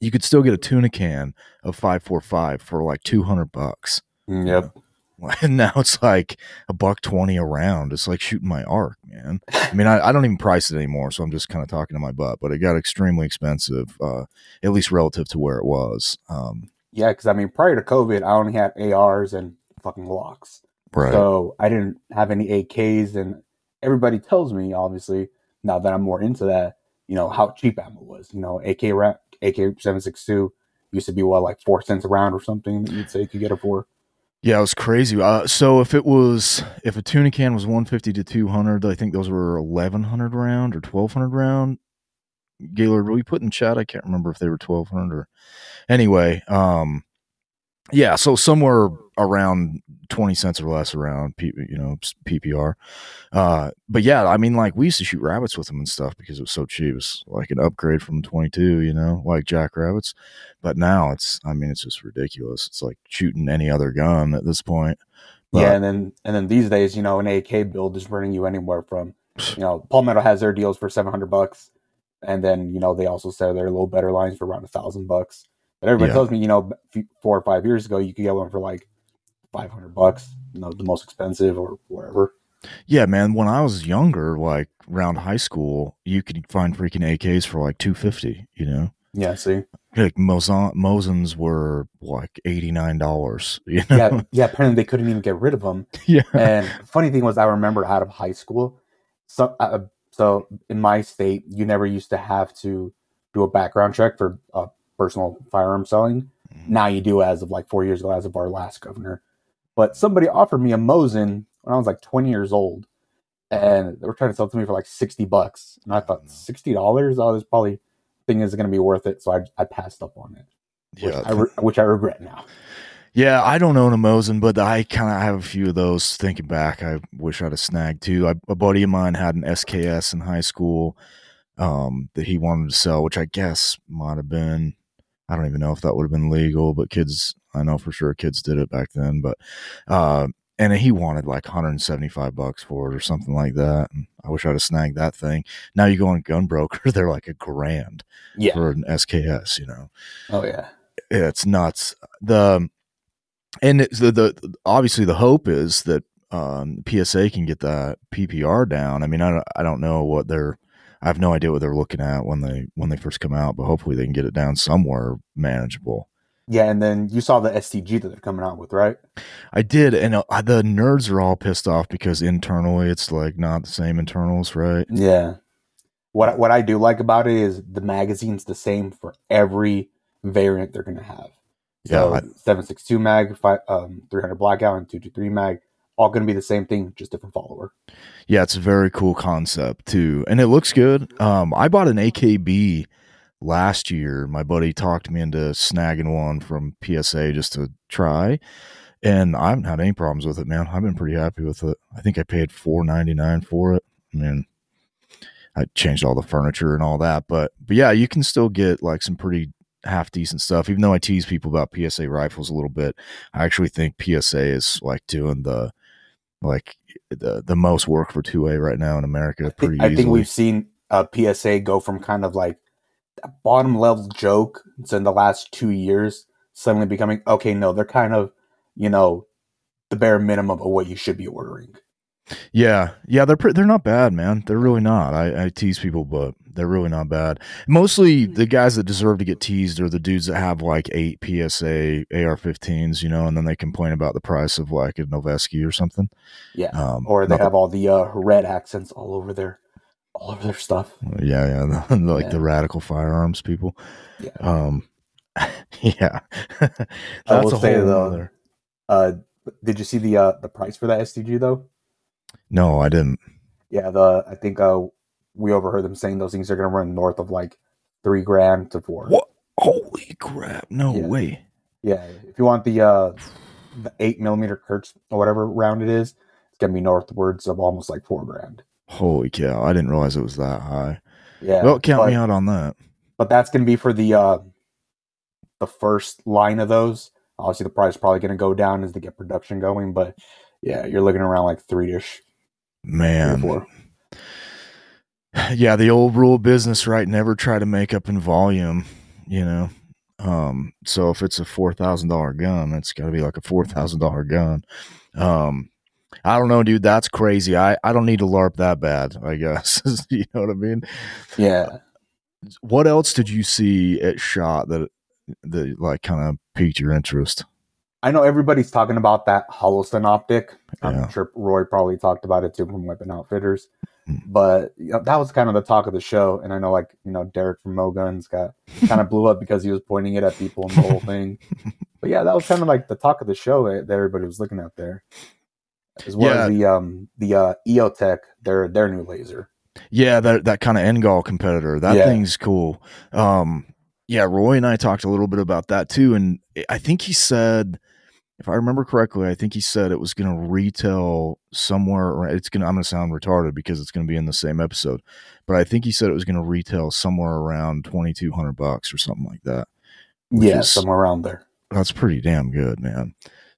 you could still get a tuna can of five four five for like two hundred bucks. Yep. And now it's like a buck twenty a round. It's like shooting my arc, man. I mean, I, I don't even price it anymore, so I'm just kind of talking to my butt. But it got extremely expensive, uh, at least relative to where it was. Um, Yeah, because I mean, prior to COVID, I only had ARs and fucking locks. right. So I didn't have any AKs, and everybody tells me, obviously, now that I'm more into that, you know, how cheap ammo was. You know, AK AK seven six two used to be what like four cents a round or something that you'd say you could get it for. yeah, it was crazy. Uh, so if it was if a tuna can was one fifty to two hundred, I think those were eleven hundred round or twelve hundred round. Gaylord, were we put in chat? I can't remember if they were twelve hundred or anyway. Um, yeah, so somewhere around twenty cents or less around, P, you know, PPR. Uh, but yeah, I mean, like we used to shoot rabbits with them and stuff because it was so cheap. It's like an upgrade from twenty two, you know, like jackrabbits. But now it's, I mean, it's just ridiculous. It's like shooting any other gun at this point. But- yeah, and then and then these days, you know, an AK build is running you anywhere from, you know, Palmetto has their deals for seven hundred bucks, and then you know they also sell their little better lines for around a thousand bucks. But everybody Yeah. tells me, you know, four or five years ago, you could get one for like five hundred bucks, you know, the most expensive or whatever. Yeah, man. When I was younger, like around high school, you could find freaking AKs for like two fifty. You know, Yeah, see, like Mosin Mosins were like eighty nine dollars. You know, yeah, yeah. Apparently, they couldn't even get rid of them. yeah, And funny thing was, I remember out of high school, so uh, so in my state, you never used to have to do a background check for uh, personal firearm selling. Now you do as of like four years ago, as of our last governor. But somebody offered me a Mosin when I was like 20 years old, and they were trying to sell it to me for like sixty bucks, and I thought sixty dollars. Oh, this probably thing is going to be worth it, so I I passed up on it. Which Yeah, I re- which I regret now. Yeah, I don't own a Mosin, but I kind of have a few of those. Thinking back, I wish I'd have snagged too. I, a buddy of mine had an SKS in high school um, that he wanted to sell, which I guess might have been. I don't even know if that would have been legal, but kids, I know for sure kids did it back then. But uh, and he wanted like 175 bucks for it or something like that. And I wish I'd have snagged that thing. Now you go on Gunbroker, they're like a grand Yeah. for an SKS. You know Oh yeah. it's nuts. The and it's the, the obviously the hope is that um, PSA can get that PPR down. I mean, I don't, I don't know what they're. I have no idea what they're looking at when they when they first come out, but hopefully they can get it down somewhere manageable. Yeah, and then you saw the STG that they're coming out with, right? I did, and uh, the nerds are all pissed off because internally it's like not the same internals, right? Yeah. What what I do like about it is the magazine's the same for every variant they're gonna have. So Yeah, seven six two mag, five, um, three hundred blackout, and two two three mag, all gonna be the same thing, just different follower. Yeah, it's a very cool concept too, and it looks good. Um, I bought an AKB last year. My buddy talked me into snagging one from PSA just to try, and I haven't had any problems with it, man. I've been pretty happy with it. I think I paid four ninety nine for it. I mean, I changed all the furniture and all that, but but yeah, you can still get like some pretty half decent stuff. Even though I tease people about PSA rifles a little bit, I actually think PSA is like doing the like the the most work for two A right now in America. I Pretty think, I think we've seen uh, PSA go from kind of like bottom level joke in the last two years, suddenly becoming okay. No, they're kind of you know the bare minimum of what you should be ordering. Yeah, yeah, they're pre- they're not bad, man. They're really not. I, I tease people, but they're really not bad. Mostly the guys that deserve to get teased are the dudes that have like eight PSA AR-15s, you know, and then they complain about the price of like a Noveske or something. Yeah, Um, or they not the- have all the uh, red accents all over their all over their stuff. yeah, yeah, the, like Yeah. the radical firearms people. Yeah. Um, yeah, I will a say whole other. Uh, did you see the uh, the price for that STG though? No, I didn't. Yeah, the I think uh, we overheard them saying those things are going to run north of like three grand to four. What? Holy crap! No Yeah. way. Yeah, if you want the uh, the eight millimeter Kurz or whatever round it is, it's going to be northwards of almost like four grand. Holy cow! I didn't realize it was that high. Yeah, well, count but, me out on that. But that's going to be for the uh, the first line of those. Obviously, the price is probably going to go down as they get production going. But yeah, you're looking around like three ish, Man, four. yeah, the old rule of business, right? Never try to make up in volume, you know. Um, so if it's a four thousand dollar gun, it's got to be like a four thousand dollar gun. Um, I don't know, dude. That's crazy. I I don't need to larp that bad. I guess you know what I mean. Yeah. What else did you see at shot that that like kind of piqued your interest? I know everybody's talking about that Holosun optic. I'm Yeah. sure Roy probably talked about it too from Weapon Outfitters. Hmm. But you know, that was kind of the talk of the show. And I know, like, you know, Derek from Mo Guns got kind of blew up because he was pointing it at people and the whole thing. But yeah, that was kind of like the talk of the show that everybody was looking at there. As well Yeah. as the um the uh EOTech, their their new laser. Yeah, that that kind of NGAL competitor. That Yeah. thing's cool. Um, yeah, Roy and I talked a little bit about that too, and I think he said, if I remember correctly, I think he said it was going to retail somewhere. ar- It's gonna. I'm going to sound retarded because it's going to be in the same episode, but I think he said it was going to retail somewhere around twenty two hundred bucks or something like that. Which yeah, is- somewhere around there. That's pretty damn good, man.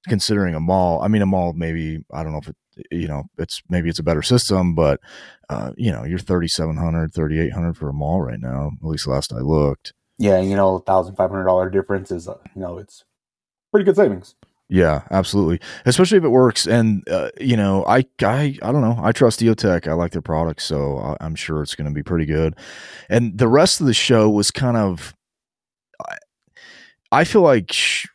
Considering a MAWL, I mean, a MAWL maybe I don't know if it, you know, it's maybe it's a better system, but uh, you know, you're 3700 3800 for a MAWL right now. At least last I looked. Yeah, you know, thousand five hundred dollar difference is uh, you know, it's pretty good savings. Yeah, absolutely. Especially if it works. And uh, you know, I I I don't know. I trust Eotech. I like their products, so I'm sure it's going to be pretty good. And the rest of the show was kind of. I- feel like sh-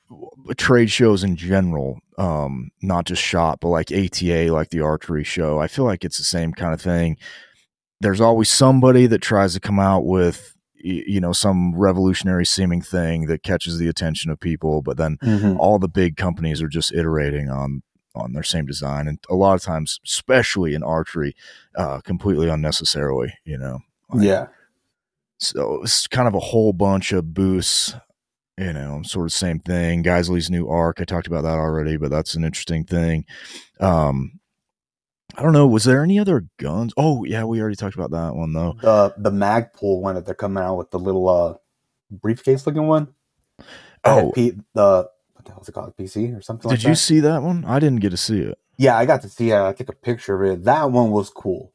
trade shows in general, um, not just shot, but like ATA, like the archery show. I feel like it's the same kind of thing. There's always somebody that tries to come out with, you know, some revolutionary seeming thing that catches the attention of people, but then Mm-hmm. all the big companies are just iterating on on their same design, and a lot of times, especially in archery, uh, completely unnecessarily. You know. Like, yeah. So it's kind of a whole bunch of boosts. You know, sort of same thing. Geissele's new arc. I talked about that already, but that's an interesting thing. Um, I don't know. Was there any other guns? Oh yeah, we already talked about that one though. The the Magpul one that they're coming out with the little uh briefcase looking one. Oh, P- the what the hell's it called? PC or something like did you that? see that one? I didn't get to see it. Yeah, I got to see it. I took a picture of it. That one was cool.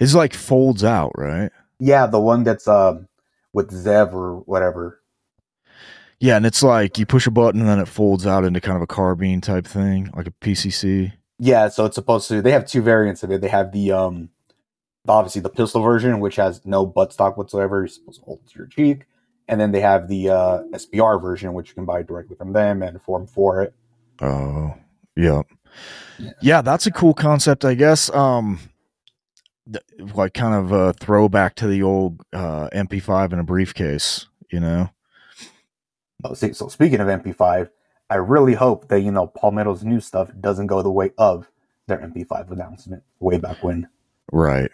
It's like folds out, right? Yeah, the one that's um with Zev or whatever. Yeah, and it's like you push a button and then it folds out into kind of a carbine type thing, like a PCC. Yeah, so it's supposed to. They have two variants of it. They have the um, obviously the pistol version, which has no buttstock whatsoever. You're supposed to hold it to your cheek, and then they have the uh, SBR version, which you can buy directly from them and form for it. Oh, yeah. Yeah. yeah, that's a cool concept, I guess. Um, th- like kind of a throwback to the old uh, MP5 in a briefcase, you know. Oh, see, so speaking of MP5, I really hope that you know Palmetto's new stuff doesn't go the way of their MP5 announcement way back when. Right.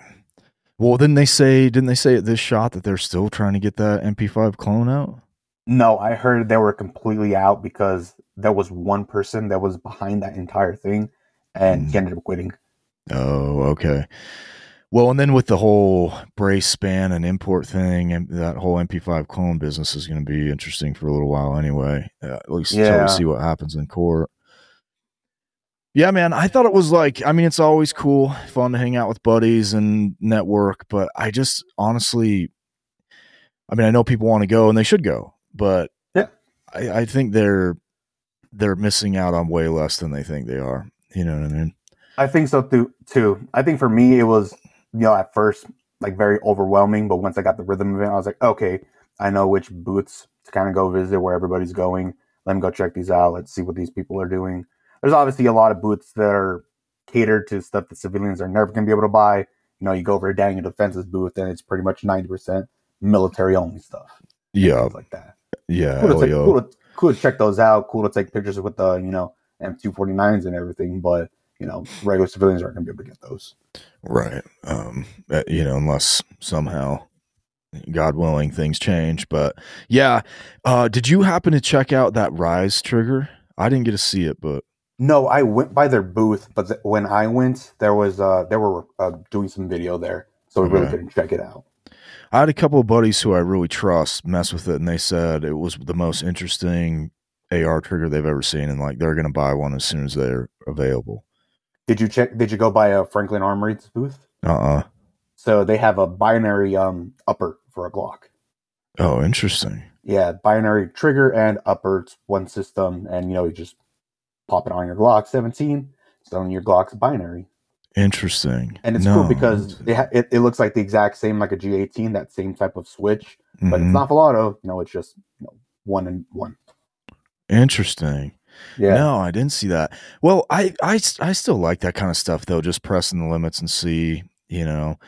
Well, didn't they say? Didn't they say at this shot that they're still trying to get that MP5 clone out? No, I heard they were completely out because there was one person that was behind that entire thing, and Mm. he ended up quitting. Oh, okay. Well, and then with the whole brace span and import thing, and that whole MP5 clone business is going to be interesting for a little while anyway. Uh, at least until Yeah. we see what happens in court. Yeah, man, I thought it was like, I mean, it's always cool, fun to hang out with buddies and network, but I just honestly, I mean, I know people want to go and they should go, but Yeah. I, I think they're they're missing out on way less than they think they are. You know what I mean? I think so too. Too. I think for me it was you know at first like very overwhelming, but once I got the rhythm of it, I was like, okay, I know which booths to kind of go visit where everybody's going. Let me go check these out. Let's see what these people are doing. There's obviously a lot of booths that are catered to stuff that civilians are never going to be able to buy. You know, you go over to Daniel Defense's booth and it's pretty much 90% military only stuff. Yeah, like that. yeah. Cool to, take, cool, to, cool to check those out. Cool to take pictures with the, you know, M249s and everything. But, you know, regular civilians aren't going to be able to get those. Right. Um, uh, you know, unless somehow, God willing, things change. But yeah, uh, did you happen to check out that Rise trigger? I didn't get to see it, but No, I went by their booth, but th- when I went, there was uh they were uh, doing some video there, so we really Okay. couldn't check it out. I had a couple of buddies who I really trust mess with it, and they said it was the most interesting AR trigger they've ever seen, and like they're going to buy one as soon as they're available. Did you check? Did you go by a Franklin Armory's booth? Uh uh So they have a binary um upper for a Glock. Oh, interesting. Yeah, binary trigger and upper, it's one system, and you know you just pop it on your Glock 17, selling your Glock's binary, Interesting. and it's No, cool because it, ha- it it looks like the exact same like a G18, that same type of switch, but Mhm. it's not full auto. You know, it's just you know, one and one. interesting. Yeah. No, I didn't see that. Well, I I still like that kind of stuff though, just pressing the limits and see, you know,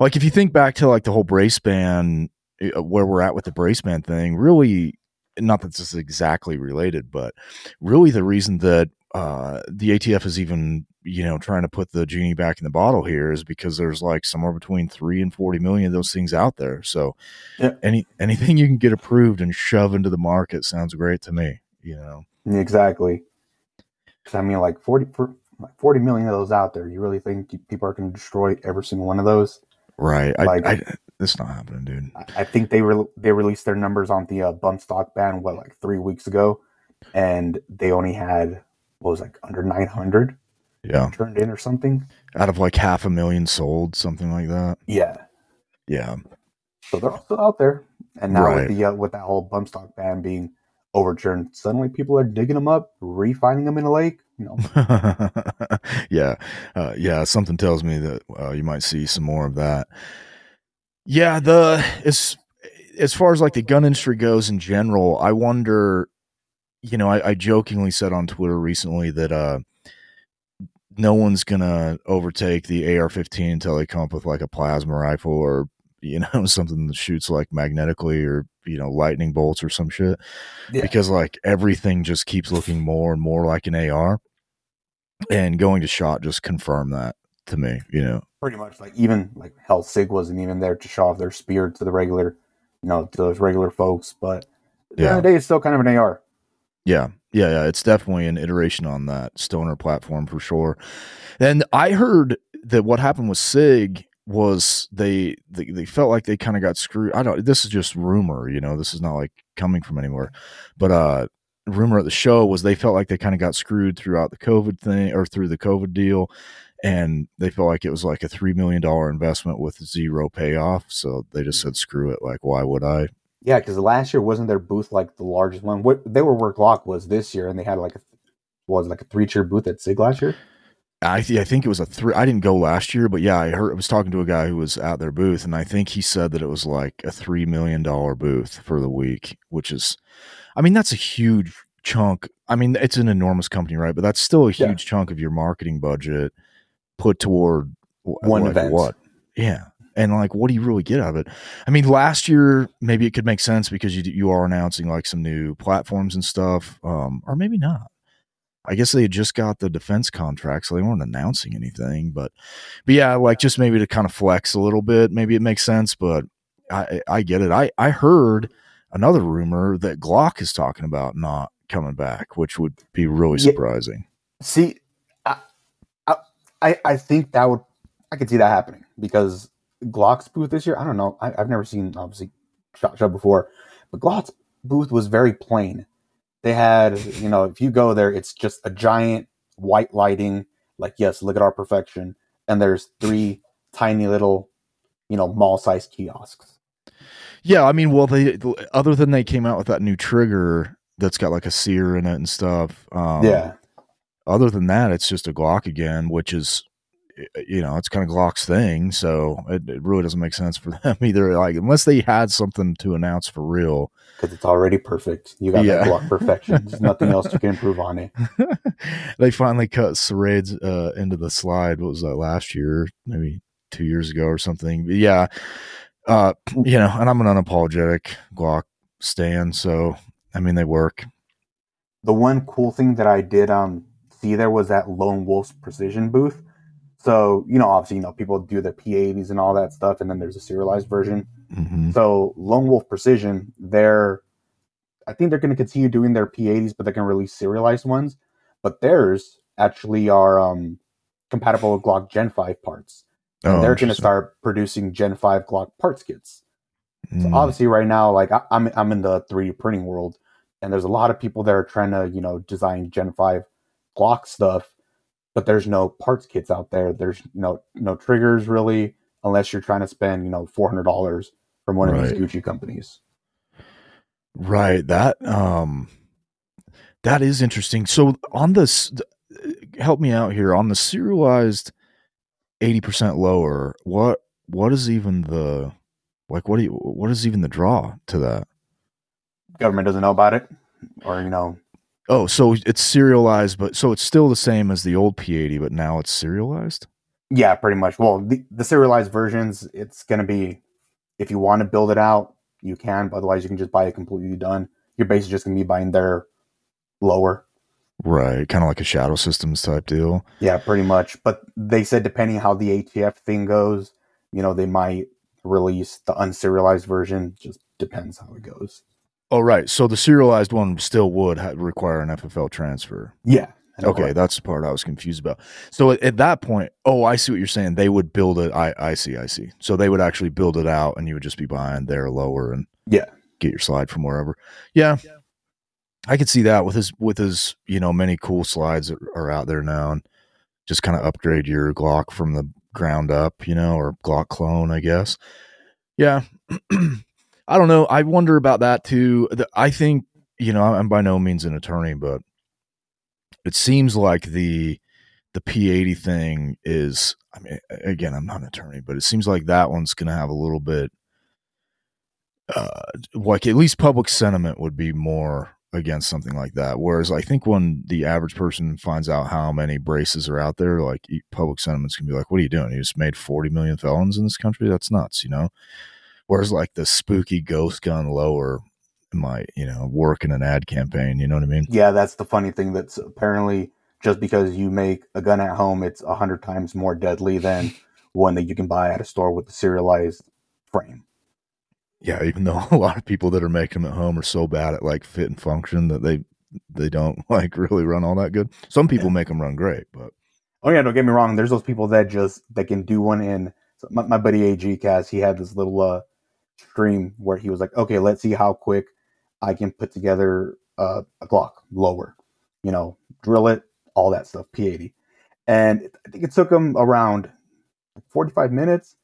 like if you think back to like the whole brace band, uh, where we're at with the brace band thing, really, not that this is exactly related, but really the reason that uh, the ATF is even, you know, trying to put the genie back in the bottle here is because there's like somewhere between three and 40 million of those things out there. So Yeah. any, anything you can get approved and shove into the market sounds great to me, you know? Exactly. 'Cause I mean, like 40, like 40 million of those out there. You really think people are going to destroy every single one of those? Right. Like- I, it's not happening, dude. I, I think they re- they released their numbers on the uh, bump stock ban what like three weeks ago, and they only had what was like under 900 Yeah. turned in or something. Out of like half a million sold, something like that. Yeah. Yeah. So they're still out there, and now Right. with the uh, with that whole bump stock ban being overturned, suddenly people are digging them up, refining them in a lake. You know, yeah. Uh, yeah. Something tells me that uh, you might see some more of that. Yeah. The, as, as far as like the gun industry goes in general, I wonder, you know, I, I jokingly said on Twitter recently that, uh, no one's gonna overtake the AR-15 until they come up with like a plasma rifle or you know something that shoots like magnetically or you know lightning bolts or some shit Yeah. because like everything just keeps looking more and more like an AR. and going to shot just confirmed that to me. You know, pretty much like even like hell sig wasn't even there to show off their spear to the regular you know to those regular folks but at the end the day it's still kind of an ar yeah yeah yeah it's definitely an iteration on that stoner platform for sure and i heard that what happened with sig was they they, they felt like they kind of got screwed i don't this is just rumor you know this is not like coming from anywhere but uh rumor at the show was they felt like they kind of got screwed throughout the covid thing or through the covid deal and they felt like it was like a three million dollar investment with zero payoff. So they just said, "Screw it! Like, why would I?" Yeah, because last year wasn't their booth like the largest one. What they were where Glock was this year, and they had like a was like a three tier booth at Sig last year. I, th- I think it was a three. I didn't go last year, but yeah, I heard. I was talking to a guy who was at their booth, and I think he said that it was like a three million dollar booth for the week, which is, I mean, that's a huge chunk. I mean, it's an enormous company, right? But that's still a huge yeah. chunk of your marketing budget put toward one like event. What? Yeah. And like, what do you really get out of it? I mean, last year maybe it could make sense because you you are announcing like some new platforms and stuff, um, or maybe not. I guess they had just got the defense contract, so they weren't announcing anything. But, but yeah, like just maybe to kind of flex a little bit, maybe it makes sense. But I I get it. I I heard another rumor that Glock is talking about not coming back, which would be really surprising. Yeah. See, I, I I think that would I could see that happening because Glock's booth this year. I don't know. I, have never seen obviously Shot Show before, but Glock's booth was very plain. They had you know if you go there, it's just a giant white lighting. Like yes, look at our perfection. And there's three tiny little, you know, mall sized kiosks. Yeah, I mean, well, they other than they came out with that new trigger that's got like a sear in it and stuff. Um, yeah, other than that, it's just a Glock again, which is you know it's kind of Glock's thing. So it, it really doesn't make sense for them either. Like unless they had something to announce for real, because it's already perfect. You got yeah. that Glock perfection. There's nothing else you can improve on it. they finally cut Serade's uh, into the slide. What was that last year? Maybe two years ago or something. But yeah, uh, you know, and I'm an unapologetic Glock stan. So I mean, they work. The one cool thing that I did um see there was that Lone Wolf's Precision booth. So, you know, obviously, you know, people do the P80s and all that stuff, and then there's a serialized version. Mm-hmm. So, Lone Wolf Precision, they're, I think they're going to continue doing their P80s, but they're going to release serialized ones. But theirs actually are um, compatible with Glock Gen 5 parts. And oh, they're going to start producing Gen 5 Glock parts kits. Mm. So, obviously, right now, like I, I'm, I'm in the 3D printing world, and there's a lot of people that are trying to, you know, design Gen 5 Glock stuff, but there's no parts kits out there. There's no no triggers really, unless you're trying to spend you know four hundred dollars from one right. of these Gucci companies. Right. That um, that is interesting. So on this, help me out here on the serialized eighty percent lower. What what is even the like? What do you what is even the draw to that? Government doesn't know about it, or you know Oh, so it's serialized, but so it's still the same as the old P80, but now it's serialized. Yeah, pretty much. Well, the, the serialized versions, it's going to be if you want to build it out, you can. But otherwise, you can just buy it completely done. You're basically just going to be buying their lower. Right, kind of like a Shadow Systems type deal. Yeah, pretty much. But they said depending how the ATF thing goes, you know, they might release the unserialized version. Just depends how it goes. Oh, right. So the serialized one still would require an FFL transfer. Yeah. Okay, that's the part I was confused about. So at, at, that point, oh, I see what you're saying. They would build it. I, I see. I see. So they would actually build it out, and you would just be buying there lower and yeah, get your slide from wherever. Yeah, yeah. I could see that with his with his you know many cool slides that are out there now, and just kind of upgrade your Glock from the ground up, you know, or Glock clone, I guess. Yeah. I don't know. I wonder about that too. I think you know I'm by no means an attorney, but it seems like the the P80 thing is. I mean, again, I'm not an attorney, but it seems like that one's going to have a little bit, uh, like at least public sentiment would be more against something like that. Whereas I think when the average person finds out how many braces are out there, like public sentiments can be like, "What are you doing? You just made 40 million felons in this country? That's nuts," you know. Whereas like the spooky ghost gun lower might, you know, work in an ad campaign. You know what I mean? Yeah, that's the funny thing. That's apparently just because you make a gun at home, it's a hundred times more deadly than one that you can buy at a store with a serialized frame. Yeah, even though a lot of people that are making them at home are so bad at like fit and function that they they don't like really run all that good. Some people make them run great, but Oh yeah, don't get me wrong. There's those people that just they can do one in. My, my buddy AG Cast, he had this little uh, stream where he was like, okay, let's see how quick I can put together uh, a Glock lower. You know, drill it, all that stuff, P80. And I think it took him around 45 minutes.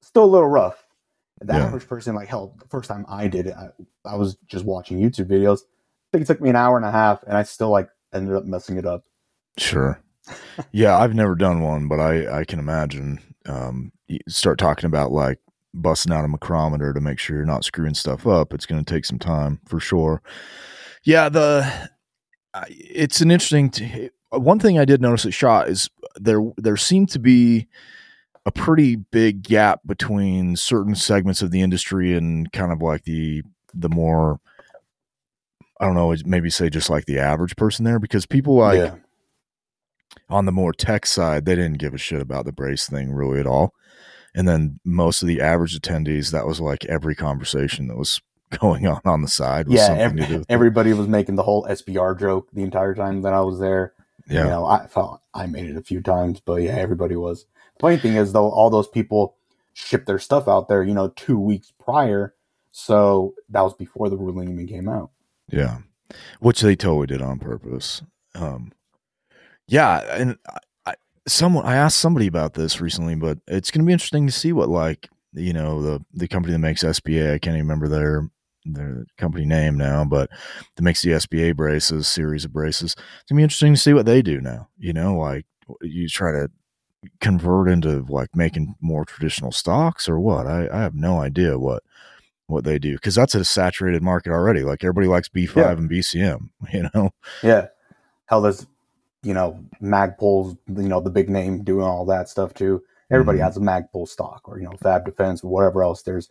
Still a little rough. The Yeah. average person, like hell, the first time I did it, I, I was just watching YouTube videos. I think it took me an hour and a half, and I still like ended up messing it up. Sure. yeah, I've never done one, but I I can imagine. Um, you start talking about like busting out a micrometer to make sure you're not screwing stuff up. It's going to take some time for sure. Yeah, the it's an interesting. T- one thing I did notice at Shot is there there seemed to be a pretty big gap between certain segments of the industry and kind of like the the more I don't know, maybe say just like the average person there because people like yeah. on the more tech side, they didn't give a shit about the brace thing really at all. And then most of the average attendees, that was like every conversation that was going on on the side was yeah, something ev- to do with it. everybody was making the whole SBR joke the entire time that I was there. Yeah, You know, I thought I made it a few times, but yeah, everybody was. The funny thing is, though, all those people shipped their stuff out there, you know, two weeks prior. So that was before the ruling even came out. yeah, which they totally did on purpose. Um, yeah, and I, someone I asked somebody about this recently, but it's going to be interesting to see what like you know the the company that makes SBA. I can't even remember their their company name now, but that makes the SBA braces series of braces. It's gonna be interesting to see what they do now. You know, like you try to convert into like making more traditional stocks or what? I, I have no idea what what they do because that's a saturated market already. Like everybody likes B five Yeah. and BCM. You know, Yeah. Hell, there's, you know, Magpul's, you know, the big name doing all that stuff too. Everybody Mhm. has a Magpul stock or, you know, Fab Defense whatever else. There's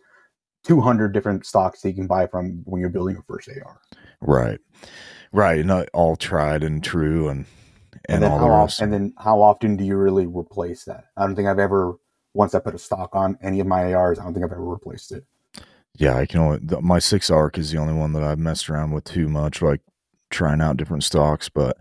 200 different stocks that you can buy from when you're building your first AR. right, right, not all tried and true and and, then all how the rest. and then how often do you really replace that? I don't think I've ever once I put a stock on any of my ARs, I don't think I've ever replaced it. yeah, I can only the, my six arc is the only one that I've messed around with too much, like trying out different stocks. But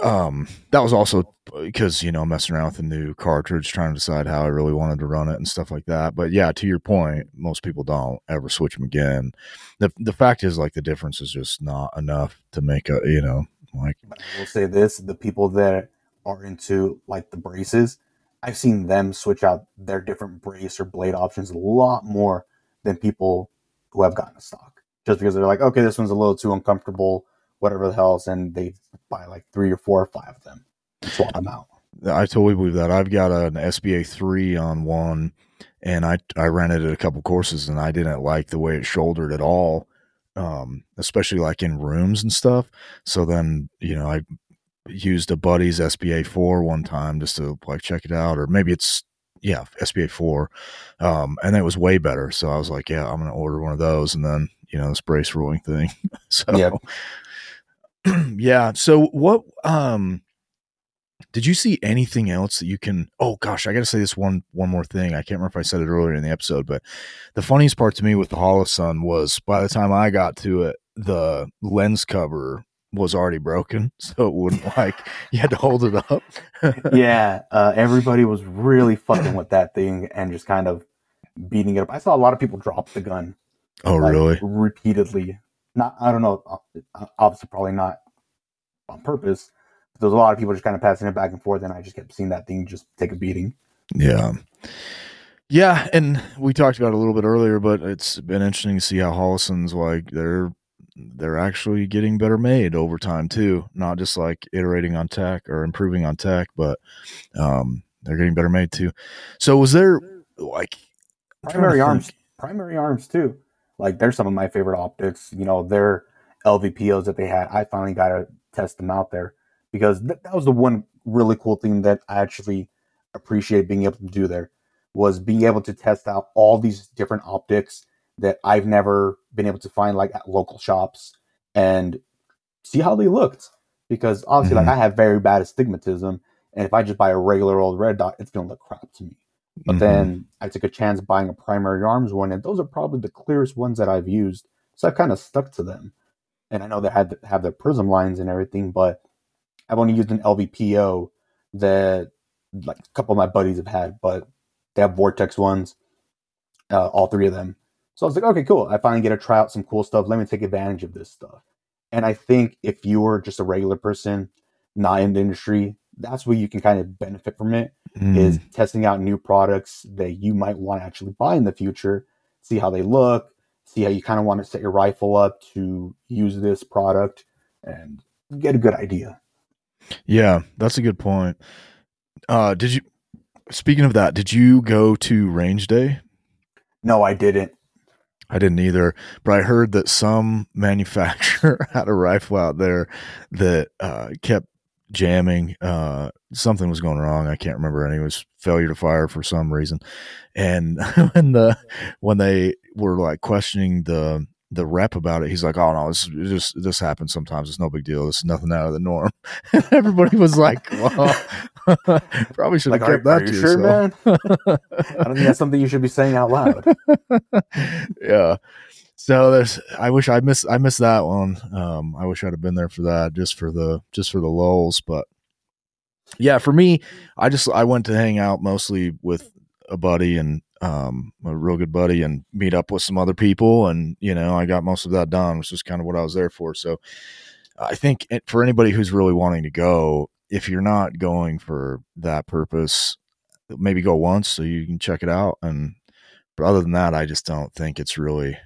um, that was also because you know messing around with a new cartridge, trying to decide how I really wanted to run it and stuff like that. But yeah, to your point, most people don't ever switch them again. the The fact is, like the difference is just not enough to make a you know like But I will say this: the people that are into like the braces, I've seen them switch out their different brace or blade options a lot more than people who have gotten a stock. Just because they're like, okay, this one's a little too uncomfortable, whatever the hell's, and they buy like three or four or five of them and swap them out. I totally believe that. I've got an SBA three on one, and I I ran it a couple courses, and I didn't like the way it shouldered at all, um, especially like in rooms and stuff. So then you know I used a buddy's SBA four one time just to like check it out, or maybe it's yeah SBA four, um, and it was way better. So I was like, yeah, I'm gonna order one of those, and then you know this brace rolling thing. so Yep. yeah. So what um did you see anything else that you can oh gosh, I gotta say this one one more thing. I can't remember if I said it earlier in the episode, but the funniest part to me with the Holosun was by the time I got to it, the lens cover was already broken. So it wouldn't like you had to hold it up. yeah, uh, everybody was really fucking with that thing and just kind of beating it up. I saw a lot of people drop the gun Oh like, really? repeatedly. Not, I don't know. uh, Obviously, probably not on purpose. But there was a lot of people just kind of passing it back and forth, and I just kept seeing that thing just take a beating. Yeah. Yeah, and we talked about it a little bit earlier, but it's been interesting to see how Holosun's like they're they're actually getting better made over time too. Not just like iterating on tech or improving on tech, but um they're getting better made too. So was there like I'm Primary arms, primary arms too. Like they're some of my favorite optics. You know, their LVPOs that they had. I finally got to test them out there because th- that was the one really cool thing that I actually appreciate being able to do there was being able to test out all these different optics that I've never been able to find like at local shops and see how they looked. because obviously, Mhm. like I have very bad astigmatism, and if I just buy a regular old red dot, it's gonna look crap to me. But Mhm. then I took a chance buying a primary arms one, and those are probably the clearest ones that I've used. So I've kind of stuck to them. And I know they had have their prism lines and everything, but I've only used an LVPO that like a couple of my buddies have had, but they have Vortex ones, uh, all three of them. So I was like, okay, cool. I finally get to try out some cool stuff. Let me take advantage of this stuff. And I think if you were just a regular person, not in the industry, that's where you can kind of benefit from it Mm. is testing out new products that you might want to actually buy in the future, see how they look, see how you kind of want to set your rifle up to use this product and get a good idea. Yeah, that's a good point. Uh, did you? Speaking of that, did you go to range day? No, I didn't. I didn't either, but I heard that some manufacturer had a rifle out there that uh, kept jamming. Uh, something was going wrong. I can't remember. And it was failure to fire for some reason. And when the when they were like questioning the the rep about it, he's like, "Oh no, this it's just this happens sometimes. It's no big deal. This is nothing out of the norm." And everybody was like, "Well, probably should have Like, are, kept that are to you sure, yourself." man? I don't think that's something you should be saying out loud. yeah. So there's I wish I missed I missed that one. Um I wish I'd have been there for that just for the just for the lulls. But yeah, for me, I just I went to hang out mostly with a buddy and um a real good buddy and meet up with some other people and you know, I got most of that done, which is kind of what I was there for. So I think it- for anybody who's really wanting to go, if you're not going for that purpose, maybe go once so you can check it out and but other than that, I just don't think it's really.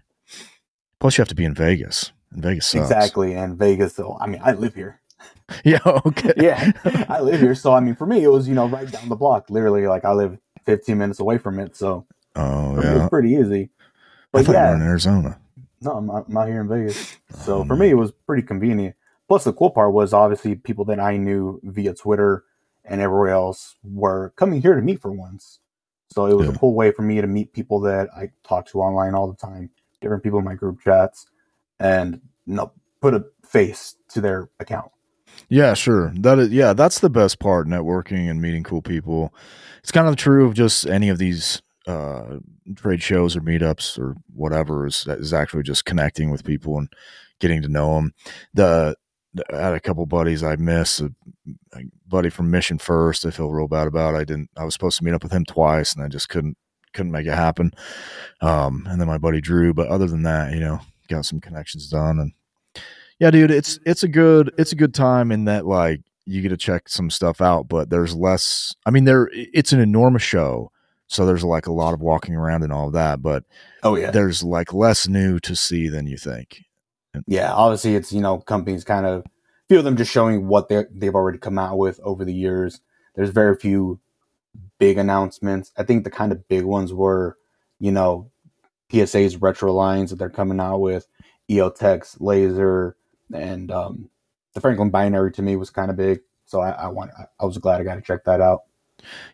Plus, you have to be in Vegas. And Vegas sucks. exactly. And Vegas, so I mean, I live here. Yeah. Okay. yeah, I live here. So I mean, for me, it was you know right down the block. Literally, like I live 15 minutes away from it, so Oh yeah. it's pretty easy. I But thought you were yeah, in Arizona. No, I'm, I'm out here in Vegas. So Oh, for man. me, it was pretty convenient. Plus, the cool part was obviously people that I knew via Twitter and everywhere else were coming here to meet for once. So it was Yeah. a cool way for me to meet people that I talk to online all the time, different people in my group chats, and put a face to their account. Yeah, sure. That is. Yeah, that's the best part. Networking and meeting cool people. It's kind of true of just any of these uh, trade shows or meetups or whatever. Is is actually just connecting with people and getting to know them. The I had a couple buddies I miss. A, a buddy from Mission First. I feel real bad about. I didn't. I was supposed to meet up with him twice, and I just couldn't couldn't make it happen. Um, and then my buddy Drew. But other than that, you know, got some connections done, and yeah, dude, it's it's a good it's a good time in that like you get to check some stuff out, but there's less. I mean, there it's an enormous show, so there's like a lot of walking around and all of that, but Oh yeah, there's like less new to see than you think. yeah. Obviously, it's you know companies kind of few of them just showing what they they've already come out with over the years. There's very few big announcements. I think the kind of big ones were, you know, PSA's retro lines that they're coming out with, EOTech's laser, and um, the Franklin binary to me was kind of big. So I, I want I, was glad I got to check that out.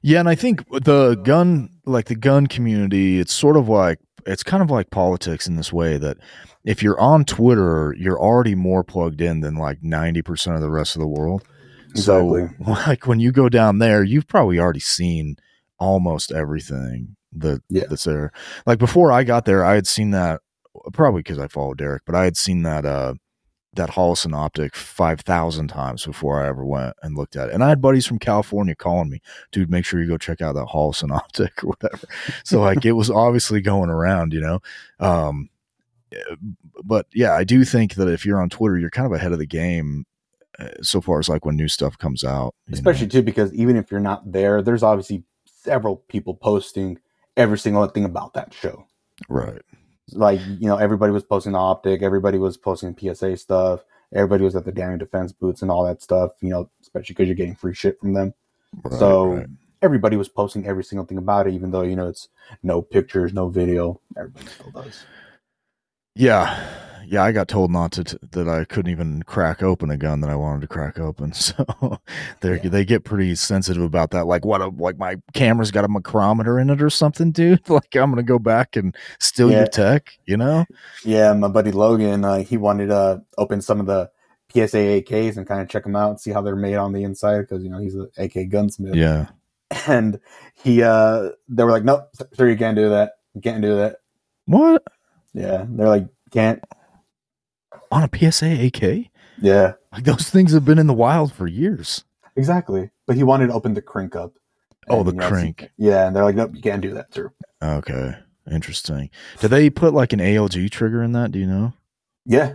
Yeah, and I think the gun, like the gun community, it's sort of like it's kind of like politics in this way that if you're on Twitter, you're already more plugged in than like ninety percent of the rest of the world. Exactly. So, like when you go down there, you've probably already seen almost everything that Yeah. that's there. Like before I got there, I had seen that probably because I followed Derek, but I had seen that uh that Holosun optic five thousand times before I ever went and looked at it. And I had buddies from California calling me, dude, make sure you go check out that Holosun optic or whatever. So like it was obviously going around, you know. Um but yeah, I do think that if you're on Twitter, you're kind of ahead of the game so far as like when new stuff comes out. you know? Especially too because even if you're not there, there's obviously several people posting every single thing about that show. right. like you know everybody was posting the optic everybody was posting psa stuff everybody was at the Daniel defense boots and all that stuff you know especially because you're getting free shit from them right, so right. everybody was posting every single thing about it even though you know it's no pictures no video everybody still does Yeah, yeah. I got told not to t- that I couldn't even crack open a gun that I wanted to crack open. So they Yeah. they get pretty sensitive about that. Like what? A, like my camera's got a micrometer in it or something, dude. Like I'm gonna go back and steal Yeah. your tech. You know? yeah my buddy logan uh, he wanted to open some of the PSA AKs and kind of check them out and see how they're made on the inside because you know he's an AK gunsmith. Yeah. And he, uh, they were like, "Nope, sir, you can't do that. You can't do that." What Yeah, they're like, "Can't." On a PSA AK? Yeah, Like those things have been in the wild for years. exactly. But he wanted to open the crank up. Oh, the crank. Yeah, and they're like, "Nope, you can't do that, sir." Okay, interesting. Do they put like an ALG trigger in that? Do you know? Yeah,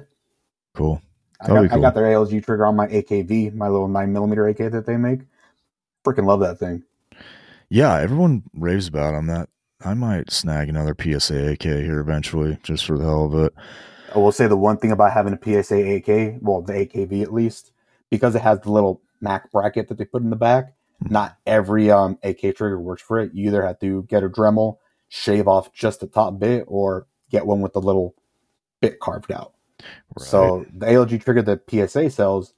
Cool. I got, be I got their ALG trigger on my AKV, my little nine millimeter AK that they make. Freaking love that thing. Yeah, everyone raves about them. That I might snag another PSA AK here eventually, just for the hell of it. I will say the one thing about having a PSA AK, well, the AKV at least, because it has the little Mac bracket that they put in the back. Not every um, AK trigger works for it. You either have to get a Dremel, shave off just the top bit, or get one with the little bit carved out. Right. So the ALG trigger that PSA sells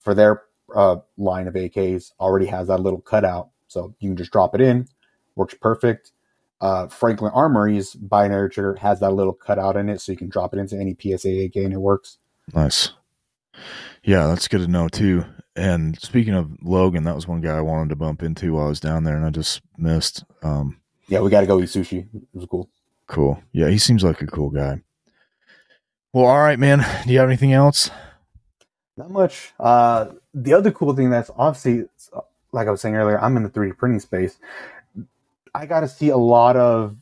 for their uh, line of AKs already has that little cutout, so you can just drop it in. Works perfect. Uh, Franklin Armory's binary trigger has that little cutout in it, so you can drop it into any PSA AK and it works. Nice. Yeah, that's good to know too. And speaking of Logan, that was one guy I wanted to bump into while I was down there, and I just missed. Um, Yeah, we got to go eat sushi. It was cool. cool. Yeah, he seems like a cool guy. Well, all right, man. Do you have anything else? Not much. Uh, the other cool thing that's obviously, like I was saying earlier, I'm in the 3D printing space. I got to see a lot of,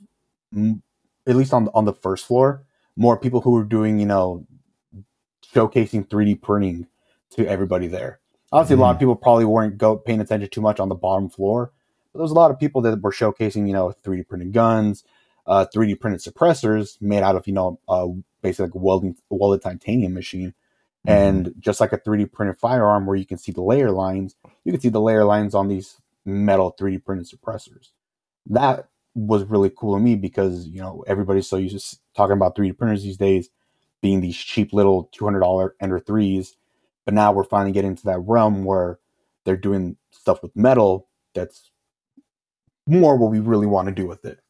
mm, at least on on the first floor, more people who were doing, you know, showcasing 3D printing to everybody there. Obviously, a lot of people probably weren't go paying attention too much on the bottom floor, but there was a lot of people that were showcasing, you know, 3D printed guns, uh, 3D printed suppressors made out of, you know, uh, basically like a welding welded titanium machine. And just like a 3D printed firearm where you can see the layer lines, you can see the layer lines on these metal 3D printed suppressors. That was really cool to me because, you know, everybody's so used to talking about 3D printers these days being these cheap little $200 Ender 3s. But now we're finally getting to that realm where they're doing stuff with metal that's more what we really want to do with it.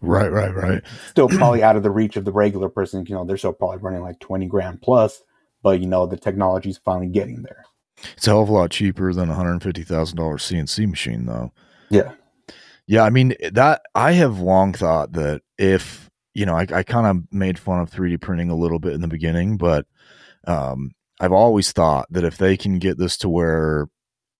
Right, right, right. Still probably out of the reach of the regular person. You know, they're still probably running like 20 grand plus, but you know, the technology's finally getting there. It's a hell of a lot cheaper than a hundred fifty thousand dollars CNC machine, though. Yeah. Yeah, I mean that I have long thought that if you know, I, I kind of made fun of 3D printing a little bit in the beginning, but um, I've always thought that if they can get this to where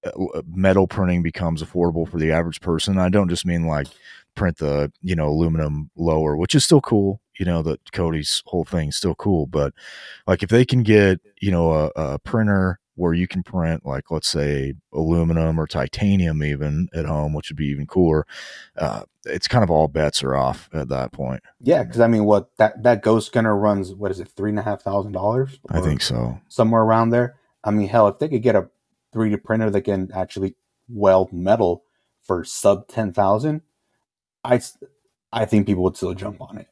uh, metal printing becomes affordable for the average person, I don't just mean like print the you know aluminum lower, which is still cool. You know that Cody's whole thing is still cool, but like if they can get you know a, a printer where you can print like let's say aluminum or titanium even at home, which would be even cooler. Uh, it's kind of all bets are off at that point. Yeah, because I mean, what that that ghost gunner runs? What is it, three and a half thousand dollars? I think so. somewhere around there. I mean, hell, if they could get a 3D printer that can actually weld metal for sub 10000 i i think people would still jump on it.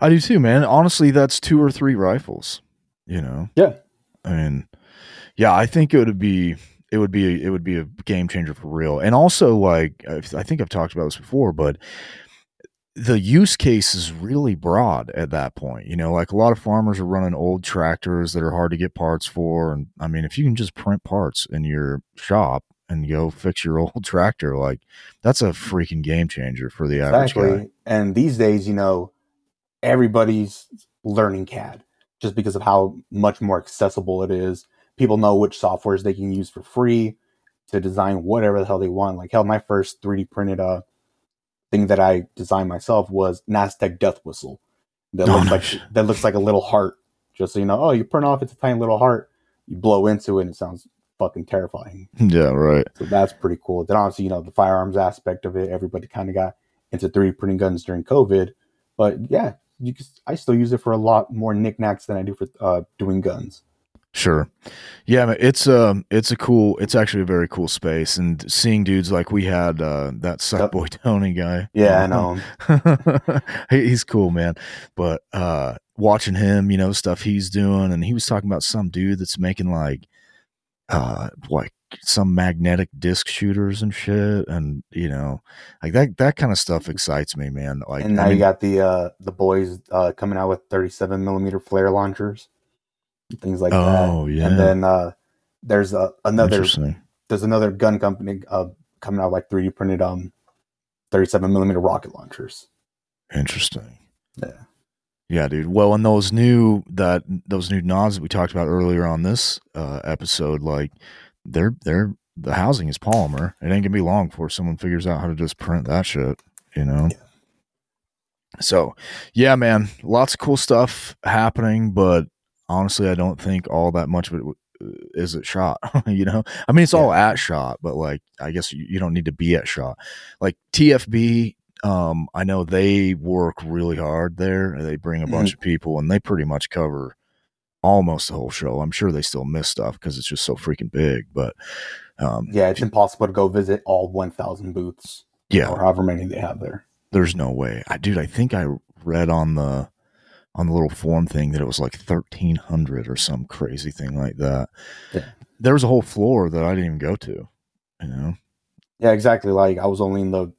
I do too, man. Honestly, that's two or three rifles. You know. Yeah. I mean, yeah, I think it would be it would be it would be a game changer for real. And also, like I've- think I've talked about this before, but the use case is really broad at that point. You know, like a lot of farmers are running old tractors that are hard to get parts for, and I mean, if you can just print parts in your shop and go fix your old tractor, like that's a freaking game changer for the average guy. And these days, you know, everybody's learning CAD just because of how much more accessible it is. People know which softwares they can use for free to design whatever the hell they want. Like hell, my first 3D printed uh thing that I designed myself was an Aztec Death Whistle. That Oh, looks no like that looks like a little heart. Just so you know, oh, you print off it's a tiny little heart. You blow into it and it sounds fucking terrifying. Yeah, right. So that's pretty cool. Then obviously, you know, the firearms aspect of it, everybody kind of got into 3D printing guns during COVID. But yeah, you can, I still use it for a lot more knickknacks than I do for uh, doing guns. Sure. Yeah, it's um it's a cool it's actually a very cool space and seeing dudes like we had uh that suck Yep. boy Tony guy. Yeah, I know. He- he's cool, man. But uh watching him, you know, stuff he's doing and he was talking about some dude that's making like uh like some magnetic disc shooters and shit and you know, like that that kind of stuff excites me, man. Like and now I mean, you got the uh, the boys uh, coming out with 37 millimeter flare launchers. Things like that. Oh yeah. And then uh, there's a, another there's another gun company uh, coming out like 3D printed um 37 millimeter rocket launchers. Interesting. Yeah. Yeah, dude. Well, and those new that those new nods that we talked about earlier on this uh, episode, like they're they're the housing is polymer. It ain't gonna be long before someone figures out how to just print that shit. You know. Yeah. So, yeah, man, lots of cool stuff happening, but honestly, I don't think all that much of it w- is at shot. you know, I mean, it's all at shot, but like, I guess you, you don't need to be at shot. Like TFB, um, I know they work really hard there. They bring a bunch of people, and they pretty much cover almost the whole show. I'm sure they still miss stuff because it's just so freaking big, but um, Yeah, it's impossible to go visit all 1,000 booths yeah, or however many they have there. there's no way. I dude, I think I read on the on the little form thing that it was like 1300 or some crazy thing like that. Yeah. There was a whole floor that I didn't even go to, you know. Yeah, exactly. Like I was only in the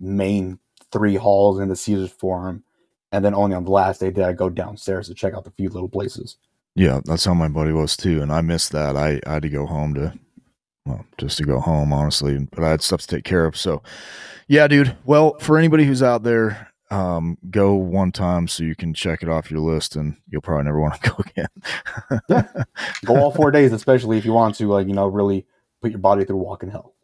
main three halls in the Caesars Forum, and then only on the last day did I go downstairs to check out the few little places. Yeah, that's how my buddy was too, and I missed that. I, I had to go home to, well, just to go home, honestly. But I had stuff to take care of. So, yeah, dude. Well, for anybody who's out there, um, go one time so you can check it off your list, and you'll probably never want to go again. Go all four days, especially if you want to, like you know, really put your body through walking hell.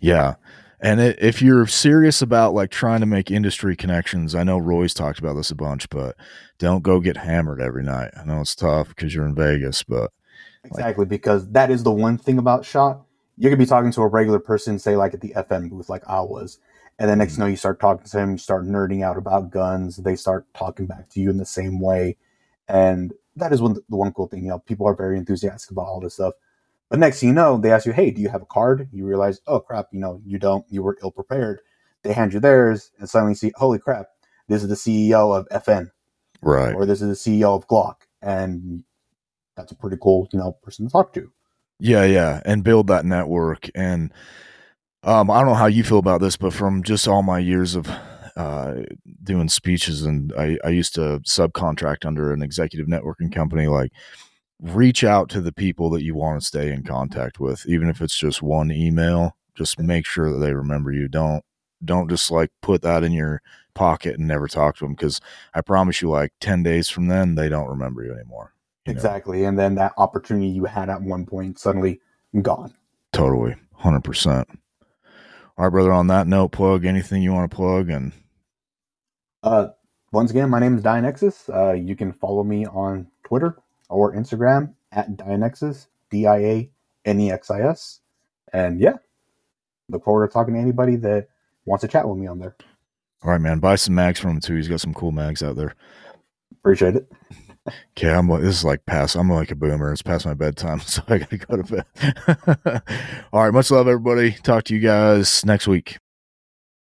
Yeah. And it, if you're serious about like trying to make industry connections, I know Roy's talked about this a bunch, but don't go get hammered every night. I know it's tough because you're in Vegas, but Exactly, because that is the one thing about shot. You could be talking to a regular person, say like at the FN booth, like I was, and then next you know mm-hmm. you start talking to them, you start nerding out about guns. They start talking back to you in the same way, and that is one the one cool thing. You know, people are very enthusiastic about all this stuff. But next thing you know, they ask you, "Hey, do you have a card?" You realize, "Oh crap, you know, you don't. You were ill prepared." They hand you theirs, and suddenly see, "Holy crap, this is the CEO of FN, right. or this is the CEO of Glock," and that's a pretty cool, you know, person to talk to. Yeah, yeah, and build that network. And um, I don't know how you feel about this, but from just all my years of uh, doing speeches, and I, I used to subcontract under an executive networking company, like reach out to the people that you want to stay in contact with, even if it's just one email. Just make sure that they remember you. Don't don't just like put that in your pocket and never talk to them because I promise you, like ten days from then, they don't remember you anymore. you know? Exactly. And then that opportunity you had at one point suddenly gone. Totally. 100%. All right, brother. On that note, plug anything you want to plug. And Uh, once again, my name is Dianexis. Uh, you can follow me on Twitter or Instagram at Dianexis, D I A N E X I S. And yeah, look forward to talking to anybody that wants to chat with me on there. all right, man, buy some mags from him too. He's got some cool mags out there. Appreciate it. Okay, I'm this is like past, I'm like a boomer. It's past my bedtime, so I got to go to bed. all right, much love, everybody. Talk to you guys next week.